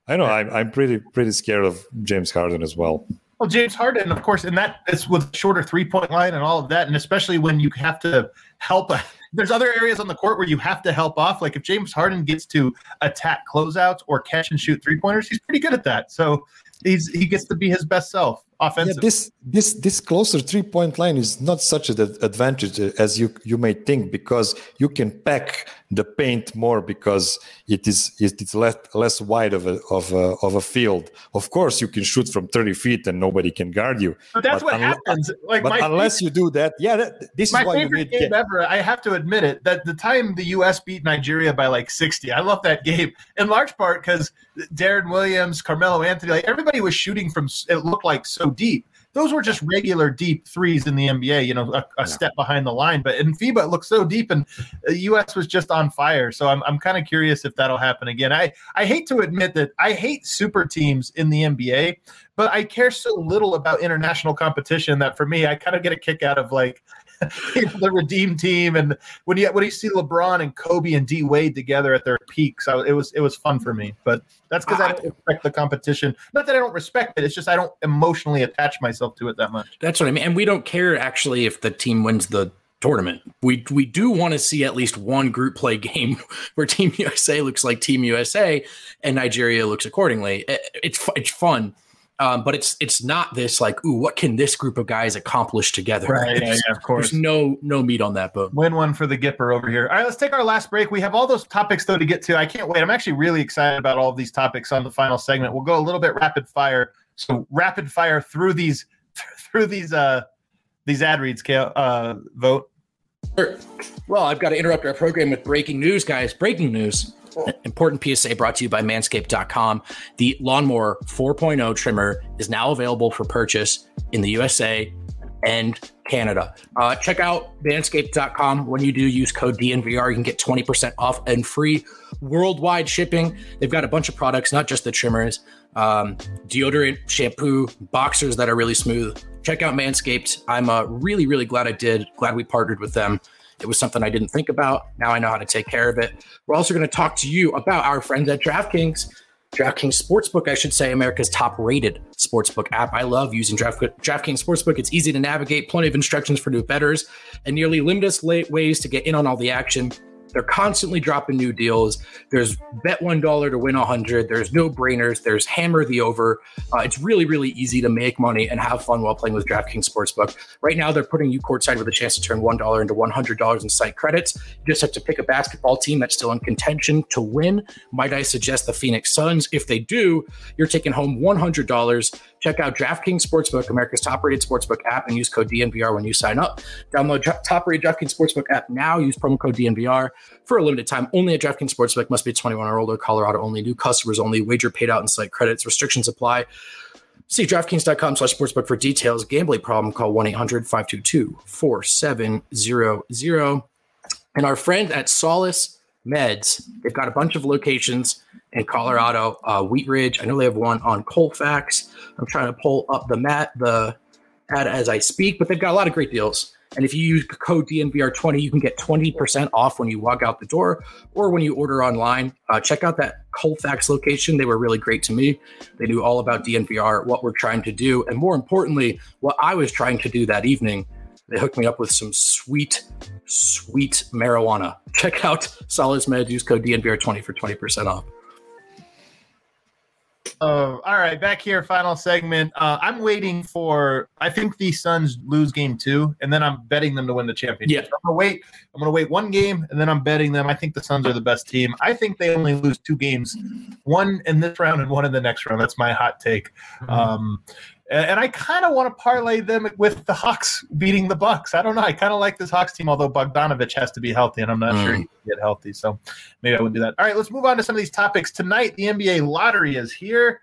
I know I'm, I'm pretty pretty scared of James Harden as well. Well, James Harden, of course, and that is with shorter three point line and all of that, and especially when you have to help. There's other areas on the court where you have to help off. Like if James Harden gets to attack closeouts or catch and shoot three pointers, he's pretty good at that. So he's he gets to be his best self Yeah, this this this closer three point line is not such an advantage uh, as you you may think because you can pack the paint more because it is it is less less wide of a of a of a field. Of course, you can shoot from thirty feet and nobody can guard you. but that's but what unle- happens. Like But unless you do that, yeah, that, this is why you favorite need. game ever. I have to admit it. That the time the U.S. beat Nigeria by like sixty, I love that game in large part because Deron Williams, Carmelo Anthony, like everybody was shooting from. It looked like so deep. Those were just regular deep threes in the NBA. You know, a, a step behind the line. But in FIBA, it looked so deep, and uh, the U.S. was just on fire. So I'm I'm kind of curious if that'll happen again. I I hate to admit that I hate super teams in the NBA, but I care so little about international competition that for me, I kind of get a kick out of like the redeem team and when you when you see LeBron and Kobe and D Wade together at their peaks, I, it was it was fun for me. But that's because I don't respect the competition. Not that I don't respect it; it's just I don't emotionally attach myself to it that much. That's what I mean. And we don't care actually if the team wins the tournament. We we do want to see at least one group play game where Team USA looks like Team USA and Nigeria looks accordingly. It- it's it's fun. Um, but it's it's not this like, ooh, what can this group of guys accomplish together? There's, of course. there's no no meat on that bone. Win one for the Gipper over here. All right, let's take our last break. We have all those topics though to get to. I can't wait. I'm actually really excited about all of these topics on the final segment. We'll go a little bit rapid fire. So rapid fire through these through these uh these ad reads. Kale, uh, Vogt. Well, I've got to interrupt our program with breaking news, guys. Breaking news. Important PSA brought to you by manscaped.com. The Lawnmower 4.0 trimmer is now available for purchase in the USA and Canada. Uh, check out manscaped.com. When you do use code DNVR, you can get 20% off and free worldwide shipping. They've got a bunch of products, not just the trimmers, um, deodorant, shampoo, boxers that are really smooth. Check out Manscaped. I'm uh, really, really glad I did. Glad we partnered with them. It was something I didn't think about. Now I know how to take care of it. We're also going to talk to you about our friends at DraftKings. DraftKings Sportsbook, I should say, America's top rated sportsbook app. I love using Draft, DraftKings Sportsbook. It's easy to navigate, plenty of instructions for new bettors, and nearly limitless ways to get in on all the action. They're constantly dropping new deals. There's bet one dollar to win a hundred. There's no brainers. There's hammer the over. Uh, it's really really easy to make money and have fun while playing with DraftKings Sportsbook. Right now, they're putting you courtside with a chance to turn one dollar into one hundred dollars in site credits. You just have to pick a basketball team that's still in contention to win. Might I suggest the Phoenix Suns? If they do, you're taking home one hundred dollars. Check out DraftKings Sportsbook, America's top-rated sportsbook app, and use code DNVR when you sign up. Download top-rated DraftKings Sportsbook app now. Use promo code DNVR for a limited time only at DraftKings Sportsbook. Must be 21 or older. Colorado only. New customers only. Wager paid out in site credits. Restrictions apply. See DraftKings.com slash sportsbook for details. Gambling problem, call 1 800 522 4700. And our friend at Solace Meds, they've got a bunch of locations in Colorado, uh, Wheat Ridge. I know they have one on Colfax. I'm trying to pull up the mat, the ad as I speak, but they've got a lot of great deals. And if you use code DNVR20, you can get 20% off when you walk out the door or when you order online. Uh, check out that Colfax location. They were really great to me. They knew all about DNVR, what we're trying to do, and more importantly, what I was trying to do that evening. They hooked me up with some sweet, sweet marijuana. Check out Solace Med. Use code DNVR20 for 20% off. Uh, all right, back here, final segment. Uh, I'm waiting for. I think the Suns lose game two, and then I'm betting them to win the championship. Yeah. I'm gonna wait. I'm gonna wait one game, and then I'm betting them. I think the Suns are the best team. I think they only lose two games, one in this round and one in the next round. That's my hot take. Um, and, and I kind of want to parlay them with the Hawks beating the Bucks. I don't know. I kind of like this Hawks team, although Bogdanovic has to be healthy, and I'm not sure he mm. can get healthy. So maybe I wouldn't do that. All right, let's move on to some of these topics tonight. The NBA lottery is here,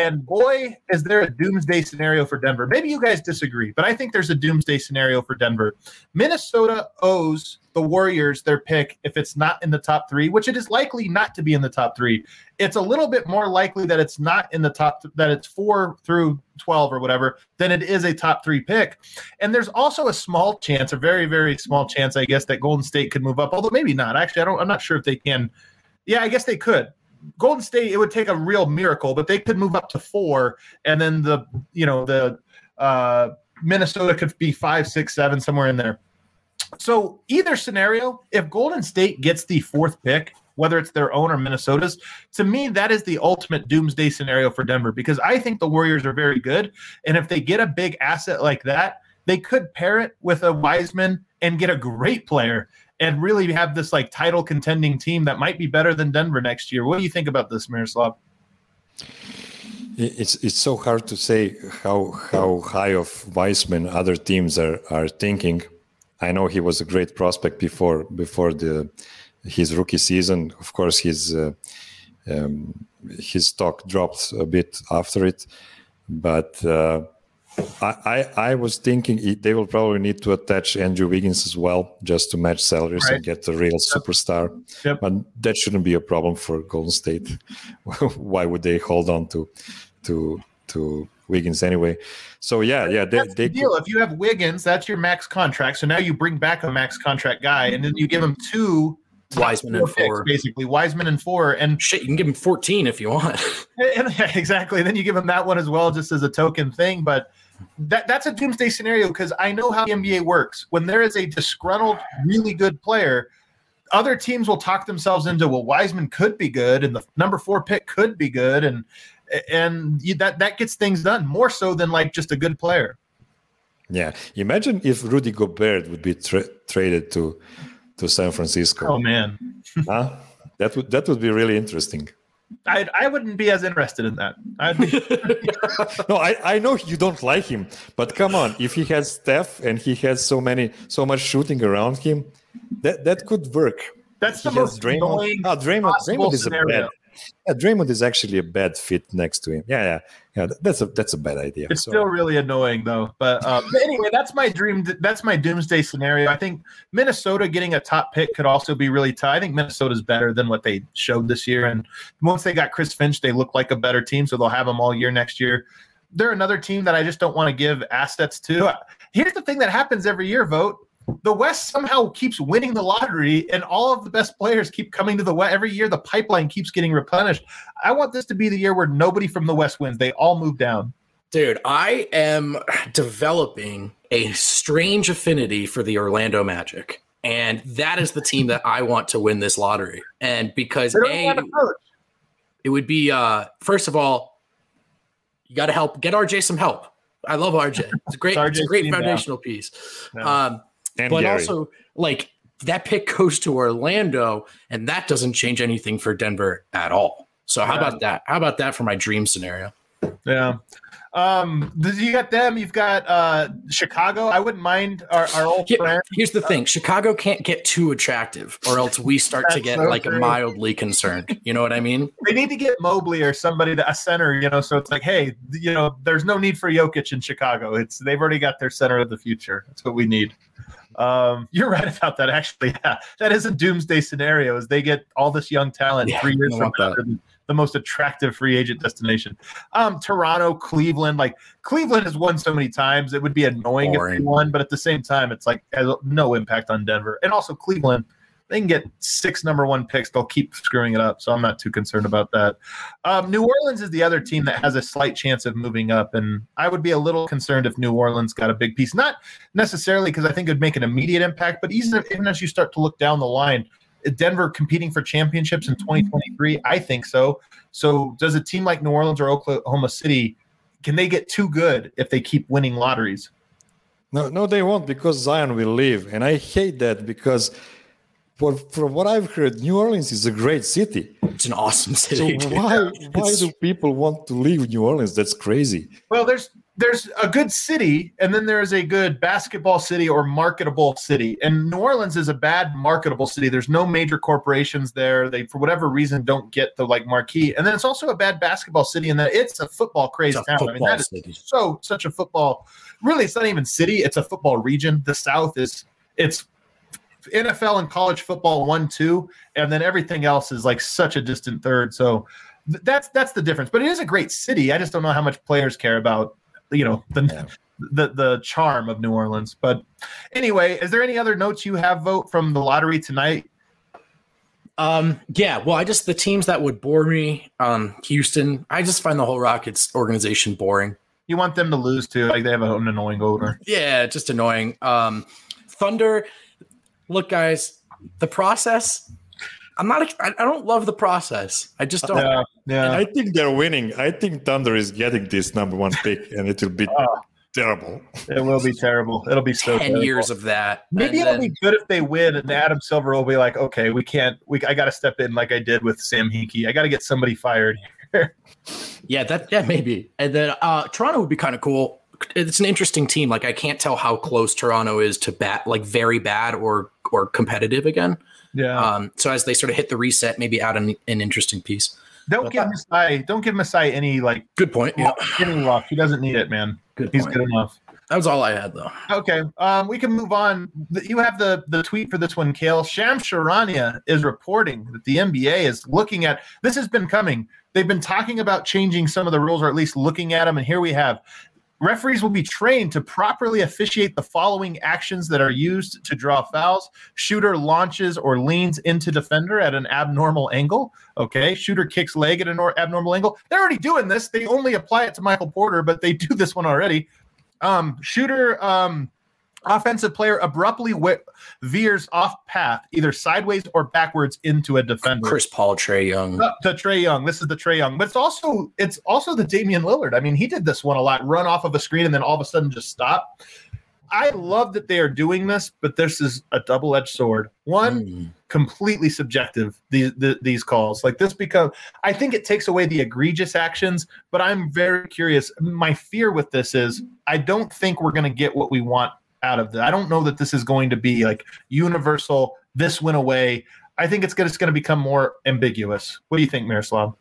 and boy, is there a doomsday scenario for Denver. Maybe you guys disagree, but I think there's a doomsday scenario for Denver. Minnesota owes the Warriors their pick if it's not in the top three, which it is likely not to be in the top three. It's a little bit more likely that it's not in the top, that it's four through 12 or whatever, then it is a top three pick. And there's also a small chance, a very, very small chance, I guess, that Golden State could move up, although maybe not. Actually, I don't, I'm not sure if they can. Yeah, I guess they could. Golden State, it would take a real miracle, but they could move up to four, and then the, you know, the, uh, Minnesota could be five, six, seven, somewhere in there. So either scenario, if Golden State gets the fourth pick, whether it's their own or Minnesota's, to me that is the ultimate doomsday scenario for Denver because I think the Warriors are very good, and if they get a big asset like that, they could pair it with a Wiseman and get a great player and really have this like title contending team that might be better than Denver next year. What do you think about this, Miroslav? It's it's so hard to say how how high of Wiseman other teams are are thinking. I know he was a great prospect before before the his rookie season. Of course, his uh, um, his stock dropped a bit after it, but uh, I, I, I was thinking it, they will probably need to attach Andrew Wiggins as well, just to match salaries Right. and get a real superstar. Yep. But that shouldn't be a problem for Golden State. Why would they hold on to to to Wiggins anyway? So yeah, yeah, they, That's they the deal. If you have Wiggins, that's your max contract. So now you bring back a max contract guy, and then you give him two Wiseman and four picks, basically Wiseman and four, and, Shit, you can give him 14 if you want. and exactly. Then you give him that one as well, just as a token thing. But that that's a doomsday scenario because I know how the NBA works. When there is a disgruntled, really good player, other teams will talk themselves into well, Wiseman could be good, and the number four pick could be good, and and you, that that gets things done more so than like just a good player. yeah. Imagine if Rudy Gobert would be tra- traded to to San Francisco. Oh man. Huh? That would that would be really interesting. I I wouldn't be as interested in that. I'd be, no, I, I know you don't like him, but come on, if he has Steph and he has so many so much shooting around him, that that could work. that's He the most Draymond. annoying Oh, Draymond, Draymond is a bad. Yeah, Draymond is actually a bad fit next to him. Yeah, yeah, yeah. That's a that's a bad idea. It's So- still really annoying though. But, um, but anyway, that's my dream. That's my doomsday scenario. I think Minnesota getting a top pick could also be really tough. I think Minnesota's better than what they showed this year. And once they got Chris Finch, they look like a better team. So they'll have them all year next year. They're another team that I just don't want to give assets to. Here's the thing that happens every year, Vogt. The West somehow keeps winning the lottery, and all of the best players keep coming to the West. Every year, the pipeline keeps getting replenished. I want this to be the year where nobody from the West wins. They all move down. Dude, I am developing a strange affinity for the Orlando Magic. And that is the team that I want to win this lottery. And because A, have a coach. it would be uh first of all, you gotta help get RJ some help. I love RJ. It's a great, it's a great team now. foundational piece. Yeah. Um, and but Gary. also like that pick goes to Orlando, and that doesn't change anything for Denver at all. So how Yeah. about that? How about that for my dream scenario? Yeah. Um, you got them. You've got uh, Chicago. I wouldn't mind our, our old Here- friend. here's the thing: Chicago can't get too attractive, or else we start to get so like true. mildly concerned. You know what I mean? They need to get Mobley or somebody to a center. You know, so it's like, hey, you know, there's no need for Jokic in Chicago. It's they've already got their center of the future. That's what we need. Um, you're right about that. Actually, yeah, that is a doomsday scenario. As they get all this young talent Yeah, three years from now, that. the- the most attractive free agent destination. Um, Toronto, Cleveland, like Cleveland has won so many times. It would be annoying if Boring. they won, but at the same time, it's like has no impact on Denver. And also Cleveland, they can get six number one picks. They'll keep screwing it up. So I'm not too concerned about that. Um, New Orleans is the other team that has a slight chance of moving up. And I would be a little concerned if New Orleans got a big piece. Not necessarily because I think it would make an immediate impact, but even, even as you start to look down the line, Denver competing for championships in 2023, I think so. So does a team like New Orleans or Oklahoma City, can they get too good if they keep winning lotteries? No, no, they won't because Zion will leave, and I hate that because, for, from what I've heard, New Orleans is a great city. It's an awesome city. dude. why why do people want to leave New Orleans? That's crazy. Well, there's there's a good city, and then there's a good basketball city or marketable city. And New Orleans is a bad marketable city. There's no major corporations there. They, for whatever reason, don't get the like marquee. And then it's also a bad basketball city in that it's a football crazy It's a town. I mean, football that is city. so such a football. Really, it's not even city. It's a football region. The South is it's NFL and college football one two, and then everything else is like such a distant third. So th- that's that's the difference. But it is a great city. I just don't know how much players care about you know the Yeah. the the charm of New Orleans. But anyway, is there any other notes you have Vogt from the lottery tonight? Um, yeah, well, I just the teams that would bore me, um, Houston, I just find the whole Rockets organization boring. You want them to lose too? Like they have an annoying owner. Yeah, just annoying. Um, Thunder, look, guys, the process. I'm not. I I don't love the process. I just don't. Yeah, yeah. I think they're winning. I think Thunder is getting this number one pick, and it will be Oh. terrible. It will be terrible. It'll be so Ten terrible. years of that. Maybe and it'll then- be good if they win, and Adam Silver will be like, "Okay, we can't. We I got to step in like I did with Sam Hinkie. I got to get somebody fired." Yeah, that yeah maybe. And then uh Toronto would be kind of cool. It's an interesting team. Like I can't tell how close Toronto is to bat like very bad or or competitive again. Yeah. Um so as they sort of hit the reset, maybe add an, an interesting piece. don't give Masai. Don't give Masai any like Good point. Yeah. any luck. He doesn't need it, man. Good He's point. good enough. That was all I had though. Okay, um, we can move on. You have the the tweet for this one, Kale. Shams Charania is reporting that the NBA is looking at this. Has been coming. They've been talking about changing some of the rules, or at least looking at them. And here we have. Referees will be trained to properly officiate the following actions that are used to draw fouls. Shooter launches or leans into defender at an abnormal angle. Okay. Shooter kicks leg at an abnormal angle. They're already doing this. They only apply it to Michael Porter, but they do this one already um, shooter um, offensive player abruptly veers off path either sideways or backwards into a defender Chris Paul, Trae Young. Up to Trae Young. This is the Trae Young, but it's also it's also the Damian Lillard. I mean, he did this one a lot. Run off of a screen and then all of a sudden just stop. I love that they are doing this, but this is a double edged sword. One, Mm. completely subjective. These the, these calls like this become. I think it takes away the egregious actions, but I'm very curious. My fear with this is I don't think we're going to get what we want out of this. I don't know that this is going to be like universal. This went away. I think it's going to, it's going to become more ambiguous. What do you think, Miroslav?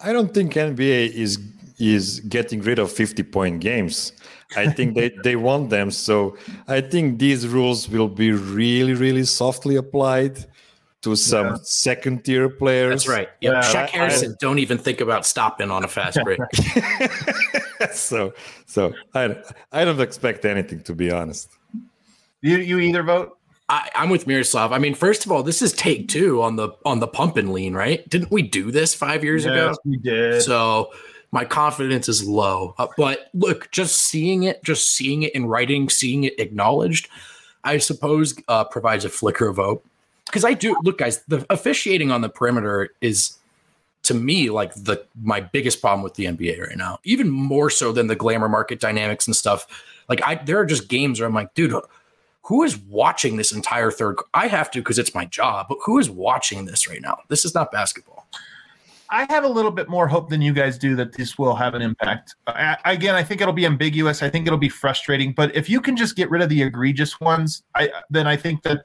I don't think NBA is is getting rid of 50 point games. I think they, they want them. So I think these rules will be really, really softly applied to some Yeah. second tier players. That's right. Yep. Yeah, Shaq I- Harrison, don't even think about stopping on a fast break. so so I, I don't expect anything to be honest. You you either Vogt? I, I'm with Miroslav. I mean, first of all, this is take two on the on the pump and lean, right? Didn't we do this five years ago? Yes, we did. So my confidence is low. Uh, but look, just seeing it, just seeing it in writing, seeing it acknowledged, I suppose uh, provides a flicker of hope. Because I do look, guys, the officiating on the perimeter is to me like the my biggest problem with the NBA right now. Even more so than the glamour market dynamics and stuff. Like I there are just games where I'm like, dude, who is watching this entire third? I have to because it's my job, but who is watching this right now? This is not basketball. I have a little bit more hope than you guys do that this will have an impact. I, again, I think it'll be ambiguous. I think it'll be frustrating. But if you can just get rid of the egregious ones, I then I think that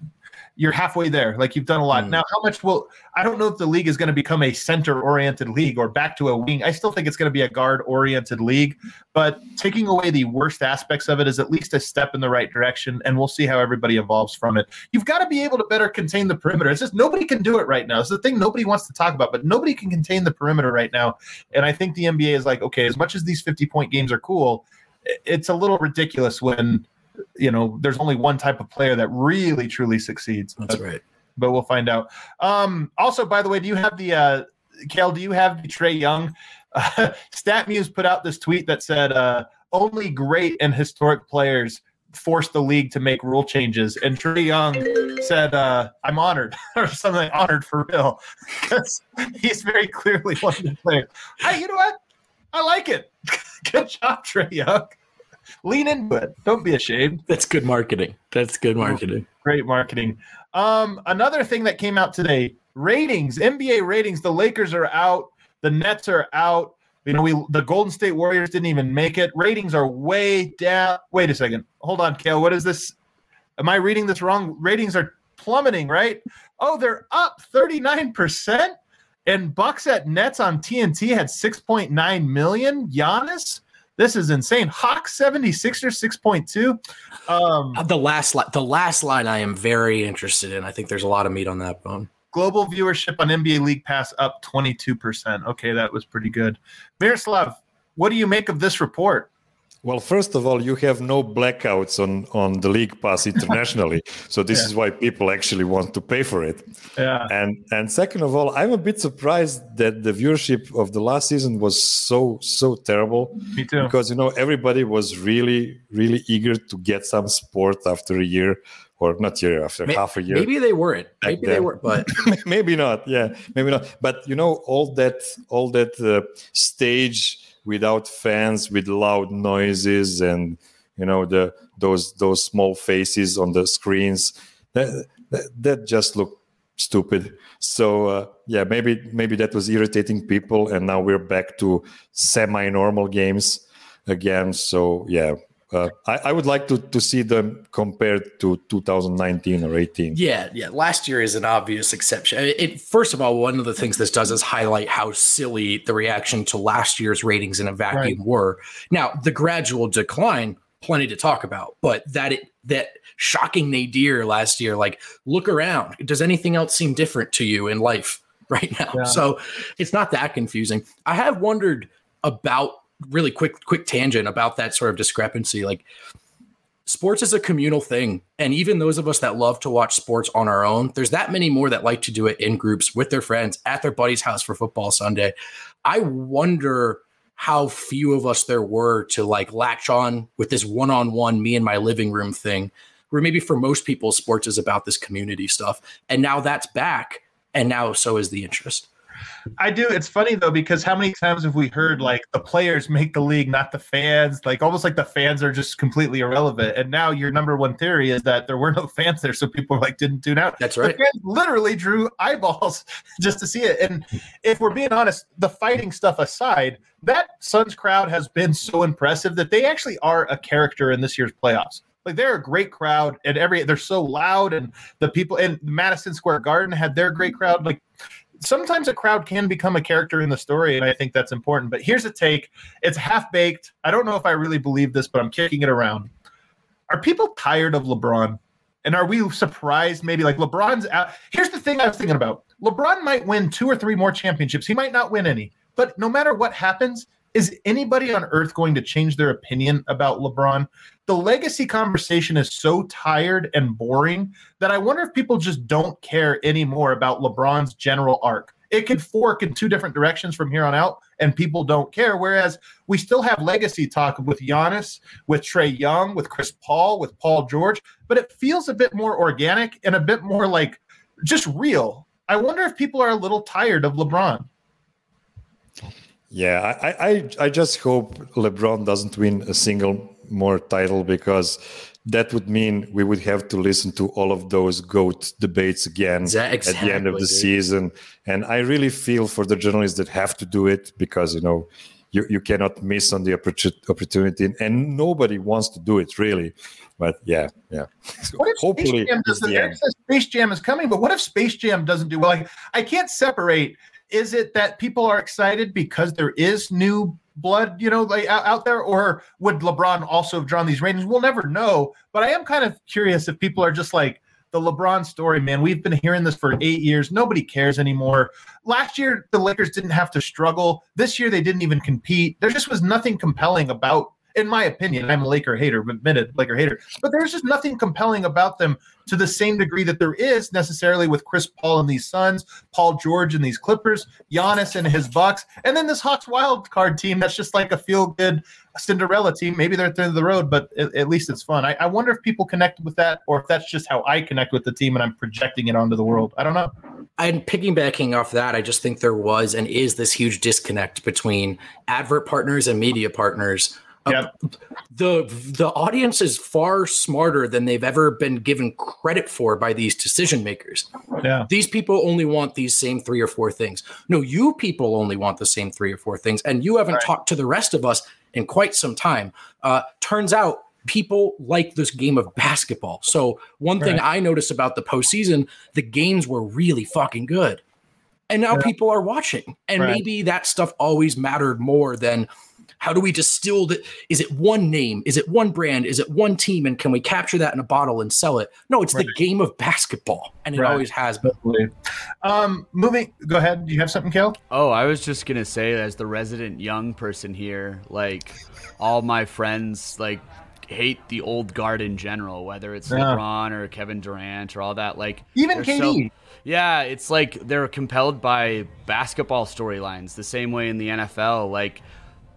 you're halfway there. Like you've done a lot. Mm. Now, how much will I don't know if the league is going to become a center-oriented league or back to a wing. I still think it's going to be a guard-oriented league. But taking away the worst aspects of it is at least a step in the right direction, and we'll see how everybody evolves from it. You've got to be able to better contain the perimeter. It's just nobody can do it right now. It's the thing nobody wants to talk about, but nobody can contain the perimeter right now. And I think the NBA is like, okay, as much as these 50 point games are cool, it's a little ridiculous when you know there's only one type of player that really truly succeeds. That's But, right. but we'll find out. Um, also, by the way, do you have the uh, Kale? Do you have the Trae Young? Uh, StatMuse put out this tweet that said uh, only great and historic players forced the league to make rule changes, and Trae Young said, uh, "I'm honored," or something honored for real, because he's very clearly one of the players. I, you know what? I like it. Good job, Trae Young. Lean into it. Don't be ashamed That's good marketing. That's good marketing. great marketing. Um, another thing that came out today: ratings, NBA ratings. The Lakers are out. The Nets are out. You know, we the Golden State Warriors didn't even make it. Ratings are way down. Wait a second. Hold on, Kale. What is this? Am I reading this wrong? Ratings are plummeting, right? Oh, they're up 39%. And Bucks at Nets on TNT had 6.9 million. Giannis, this is insane. Hawks 76ers 6.2. Um, Uh, The last line, the last line, I am very interested in. I think there's a lot of meat on that bone. global viewership on NBA League Pass up 22%. Okay, that was pretty good. Miroslav, what do you make of this report? Well, first of all, you have no blackouts on on the league pass internationally, so this Yeah. is why people actually want to pay for it. Yeah. And and second of all, I'm a bit surprised that the viewership of the last season was so so terrible Me too. because you know everybody was really really eager to get some sport after a year or not year after May- half a year. Maybe they weren't. Back Maybe they weren't. But maybe not yeah maybe not but you know all that all that uh, stage without fans with loud noises and you know the those those small faces on the screens. That that, that just looked stupid. So uh, yeah maybe maybe that was irritating people and now we're back to semi normal games again. So yeah uh, I, I would like to, to see them compared to 2019 or 18 yeah, yeah. Last year is an obvious exception. It, it- first of all, one of the things this does is highlight how silly the reaction to last year's ratings in a vacuum were. Now, the gradual decline, plenty to talk about, but that it that shocking nadir last year, like look around. Does anything else seem different to you in life right now? Yeah. So it's not that confusing. I have wondered about really quick quick tangent about that sort of discrepancy. Like sports is a communal thing. And even those of us that love to watch sports on our own, there's that many more that like to do it in groups with their friends at their buddy's house for football Sunday. I wonder how few of us there were to like latch on with this one on one, me in my living room thing, where maybe for most people, sports is about this community stuff. And now that's back. And now so is the interest. I do. It's funny though because how many times have we heard like the players make the league, not the fans? Like almost like the fans are just completely irrelevant. And now your number one theory is that there were no fans there, so people like didn't tune out. That's right. The fans literally drew eyeballs just to see it. And if we're being honest, the fighting stuff aside, that Suns crowd has been so impressive that they actually are a character in this year's playoffs. Like they're a great crowd, and every they're so loud, and the people in Madison Square Garden had their great crowd. Like sometimes a crowd can become a character in the story, and I think that's important. But here's a take: it's half baked. I don't know if I really believe this, but I'm kicking it around. Are people tired of LeBron? And are we surprised? Maybe like LeBron's out. Here's the thing I was thinking about: LeBron might win two or three more championships. He might not win any, but no matter what happens, is anybody on earth going to change their opinion about LeBron? The legacy conversation is so tired and boring that I wonder if people just don't care anymore about LeBron's general arc. It could fork in two different directions from here on out, and people don't care. Whereas we still have legacy talk with Giannis, with Trae Young, with Chris Paul, with Paul George, but it feels a bit more organic and a bit more like just real. I wonder if people are a little tired of LeBron. Yeah, I, I, I just hope LeBron doesn't win a single more title because that would mean we would have to listen to all of those goat debates again Exactly, at the end of the dude. season. And I really feel for the journalists that have to do it because you know you, you cannot miss on the opportunity, and nobody wants to do it really. But yeah, yeah. So What if hopefully, Space Jam doesn't? the end. Space Jam is coming, but what if Space Jam doesn't do well? Like, I can't separate. Is it that people are excited because there is new blood, you know, like out, there, or would LeBron also have drawn these ratings? We'll never know. But I am kind of curious if people are just like the LeBron story, man. We've been hearing this for eight years. Nobody cares anymore. Last year, the Lakers didn't have to struggle. This year, they didn't even compete. There just was nothing compelling about in my opinion, I'm a Laker hater, admitted Laker hater, but there's just nothing compelling about them to the same degree that there is necessarily with Chris Paul and these Suns, Paul George and these Clippers, Giannis and his Bucks, and then this Hawks wild card team that's just like a feel good Cinderella team. Maybe they're at the end of the road, but at, at least it's fun. I, I wonder if people connect with that or if that's just how I connect with the team and I'm projecting it onto the world. I don't know. And piggybacking off that, I just think there was and is this huge disconnect between advert partners and media partners. Uh, Yep. the the audience is far smarter than they've ever been given credit for by these decision makers. Yeah. These people only want these same three or four things. No, you people only want the same three or four things, and you haven't Right. talked to the rest of us in quite some time. Uh, turns out people like this game of basketball. So one thing Right. I noticed about the postseason, the games were really fucking good, and now Yeah. people are watching. And Right. maybe that stuff always mattered more than how do we distill it? Is it one name? Is it one brand? Is it one team? And can we capture that in a bottle and sell it? No, it's Right. the game of basketball, and it Right. always has been. Um, moving. Go ahead. Do you have something, Kel? Oh, I was just gonna say, as the resident young person here, like all my friends, like hate the old guard in general, whether it's Yeah. LeBron or Kevin Durant or all that. Like Even they're so- KD. yeah, it's like they're compelled by basketball storylines the same way in the NFL. Like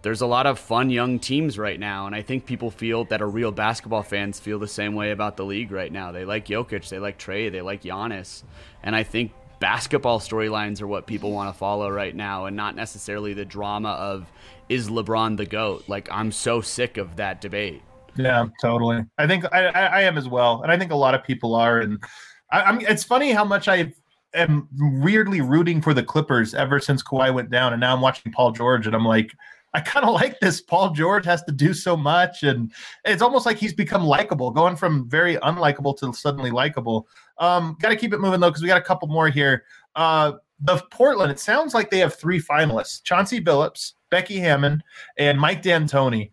there's a lot of fun young teams right now, and I think people feel that are real basketball fans feel the same way about the league right now. They like Jokic, they like Trae, they like Giannis, and I think basketball storylines are what people want to follow right now, and not necessarily the drama of is LeBron the goat. Like I'm so sick of that debate. Yeah, totally. I think I, I, am as well, and I think a lot of people are. And I, I'm. It's funny how much I am weirdly rooting for the Clippers ever since Kawhi went down, and now I'm watching Paul George, and I'm like, I kind of like this. Paul George has to do so much, and it's almost like he's become likable, going from very unlikable to suddenly likable. Um, got to keep it moving though, because we got a couple more here. Uh, the Portland. It sounds like they have three finalists: Chauncey Billups, Becky Hammon, and Mike D'Antoni.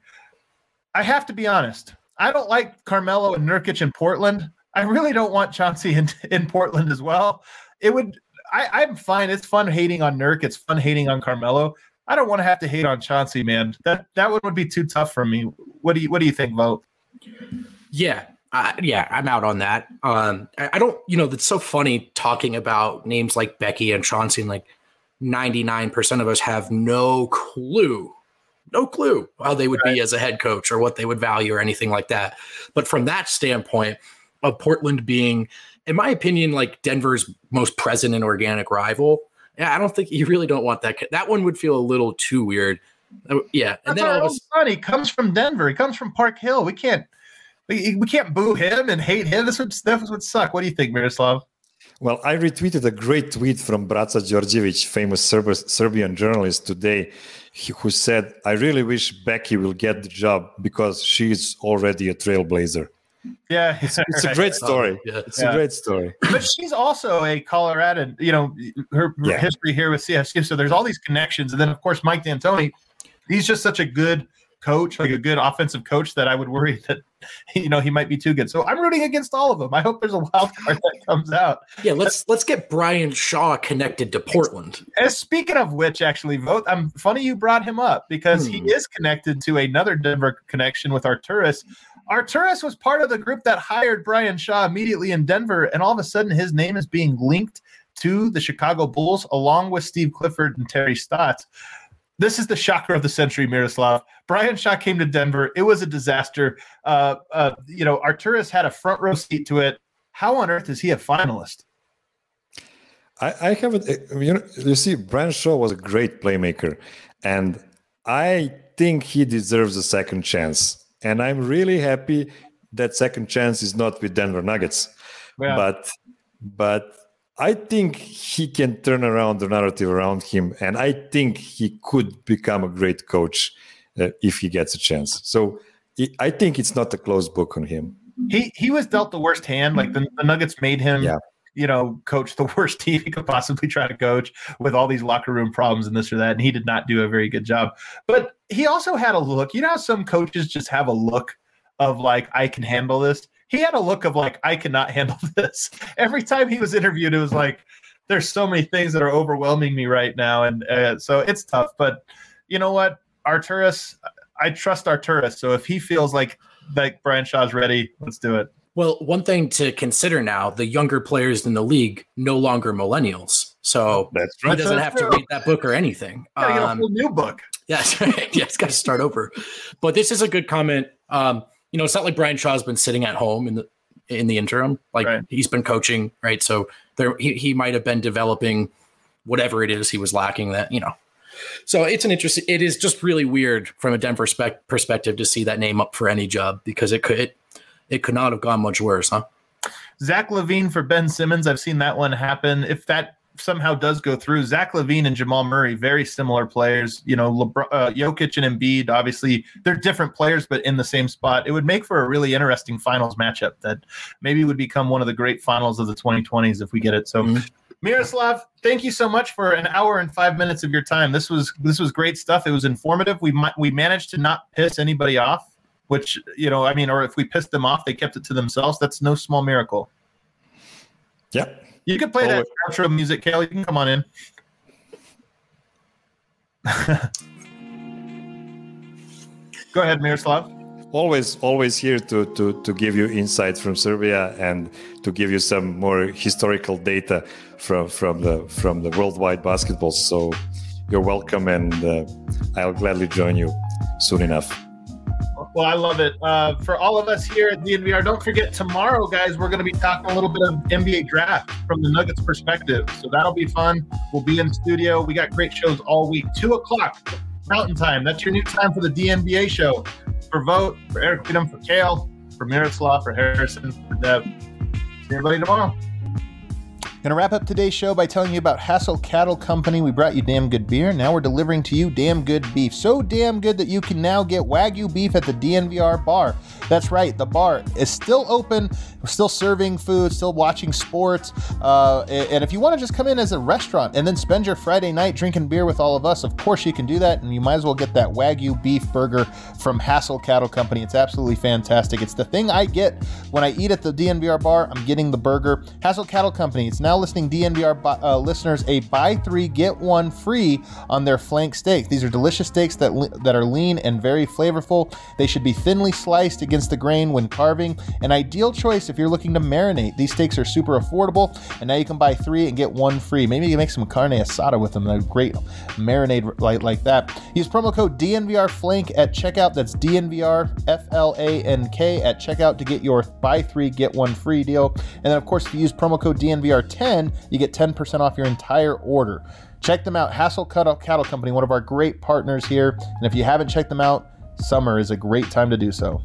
I have to be honest. I don't like Carmelo and Nurkic in Portland. I really don't want Chauncey in, in Portland as well. It would. I, I'm fine. It's fun hating on Nurk. It's fun hating on Carmelo. I don't want to have to hate on Chauncey, man. That that one would be too tough for me. What do you What do you think, Vogt? Yeah. Uh, yeah, I'm out on that. Um, I, I don't, you know, that's so funny talking about names like Becky and Chauncey. And like 99% of us have no clue, no clue how they would be as a head coach or what they would value or anything like that. But from that standpoint of Portland being, in my opinion, like Denver's most present and organic rival, Yeah, I don't think you really don't want that. That one would feel a little too weird. Uh, Yeah, and That's then our all of a own son. He comes from Denver. He comes from Park Hill. We can't we, we can't boo him and hate him. This would this would suck. What do you think, Miroslav? Well, I retweeted a great tweet from Braca Djordjevic, famous Serb- Serbian journalist today, he- who said, I really wish Becky will get the job because she is already a trailblazer. Yeah, It's a great story. Yeah. It's Yeah. a great story. but she's also a Colorado. You know, her, her Yeah. history here with CSU. So there's all these connections, and then of course Mike D'Antoni. He's just such a good coach, like a good offensive coach, that I would worry that you know he might be too good. So I'm rooting against all of them. I hope there's a wild card that comes out. Yeah, let's let's get Brian Shaw connected to Portland. As speaking of which, actually, Vogt. I'm funny you brought him up because he Hmm. is connected to another Denver connection with Arturas. Arturas was part of the group that hired Brian Shaw immediately in Denver, and all of a sudden his name is being linked to the Chicago Bulls along with Steve Clifford and Terry Stotts. This is the shocker of the century, Miroslav. Brian Shaw came to Denver. It was a disaster. Uh, uh, you know, Arturas had a front row seat to it. How on earth is he a finalist? I, I haven't, you know, you see, Brian Shaw was a great playmaker, and I think he deserves a second chance. And I'm really happy that second chance is not with Denver Nuggets, Yeah. but but I think he can turn around the narrative around him, and I think he could become a great coach uh, if he gets a chance. So I- I think it's not a closed book on him. he he was dealt the worst hand. Like the, the Nuggets made him, Yeah. You know, coach the worst team he could possibly try to coach with all these locker room problems and this or that. And he did not do a very good job. But he also had a look. You know, some coaches just have a look of like, I can handle this. He had a look of like, I cannot handle this. Every time he was interviewed, it was like, there's so many things that are overwhelming me right now, and uh, so it's tough. But you know what, Arturas, I trust Arturas. So if he feels like like Brian Shaw's ready, let's do it. Well, one thing to consider now: the younger players in the league no longer millennials, so That's he doesn't That's have to read that book or anything. Gotta get a Um, whole new book. Yes, right. yeah, it's got to start over. But this is a good comment. Um, you know, it's not like Brian Shaw's been sitting at home in the in the interim. Like Right. he's been coaching, right? So there, he, he might have been developing whatever it is he was lacking. That you know. So it's an interesting. It is just really weird from a Denver spec- perspective to see that name up for any job because it could it, it could not have gone much worse, huh? Zach LaVine for Ben Simmons. I've seen that one happen. If that somehow does go through, Zach LaVine and Jamal Murray, very similar players. You know, LeBron, uh, Jokic and Embiid, obviously they're different players, but in the same spot. It would make for a really interesting finals matchup that maybe would become one of the great finals of the 2020s if we get it. So. Mhm. Miroslav, thank you so much for an hour and five minutes of your time. This was this was great stuff. It was informative. We we managed to not piss anybody off, which you know, I mean, or if we pissed them off, they kept it to themselves. That's no small miracle. Yeah. You can play that outro music, Kale. You can come on in. Go ahead, Miroslav. always always here to, to to give you insights from Serbia and to give you some more historical data from from the from the worldwide basketball. So you're welcome, and uh, I'll gladly join you soon enough. Well, I love it. Uh, for all of us here at DNVR, don't forget tomorrow, guys, we're going to be talking a little bit of NBA draft from the Nuggets perspective. So that'll be fun. We'll be in the studio. We got great shows all week. Two o'clock Mountain Time. That's your new time for the DNBA show. For Vogt, for Eric Wedum, for Kale, for Miroslav, for Harrison, for Deb. See everybody tomorrow. Gonna wrap up today's show by telling you about Hassel Cattle Company. We brought you damn good beer. Now we're delivering to you damn good beef. So damn good that you can now get Wagyu beef at the DNVR bar. That's right, the bar is still open. We're still serving food, still watching sports. Uh, and if you want to just come in as a restaurant and then spend your Friday night drinking beer with all of us, of course you can do that. And you might as well get that Wagyu beef burger from Hassel Cattle Company. It's absolutely fantastic. It's the thing I get when I eat at the DNVR bar. I'm getting the burger. Hassel Cattle Company. It's now listening DNVR uh, listeners a buy three get one free on their flank steak. These are delicious steaks that le- that are lean and very flavorful. They should be thinly sliced against the grain when carving. An ideal choice if you're looking to marinate. These steaks are super affordable, and now you can buy three and get one free. Maybe you can make some carne asada with them. A great marinade like like that. Use promo code DNVR flank at checkout. That's DNVR F L A N K at checkout to get your buy three get one free deal. And then of course, if you use promo code DNVR 10, you get 10% off your entire order. Check them out, Hassle Hassel Cattle Company, one of our great partners here. And if you haven't checked them out, summer is a great time to do so.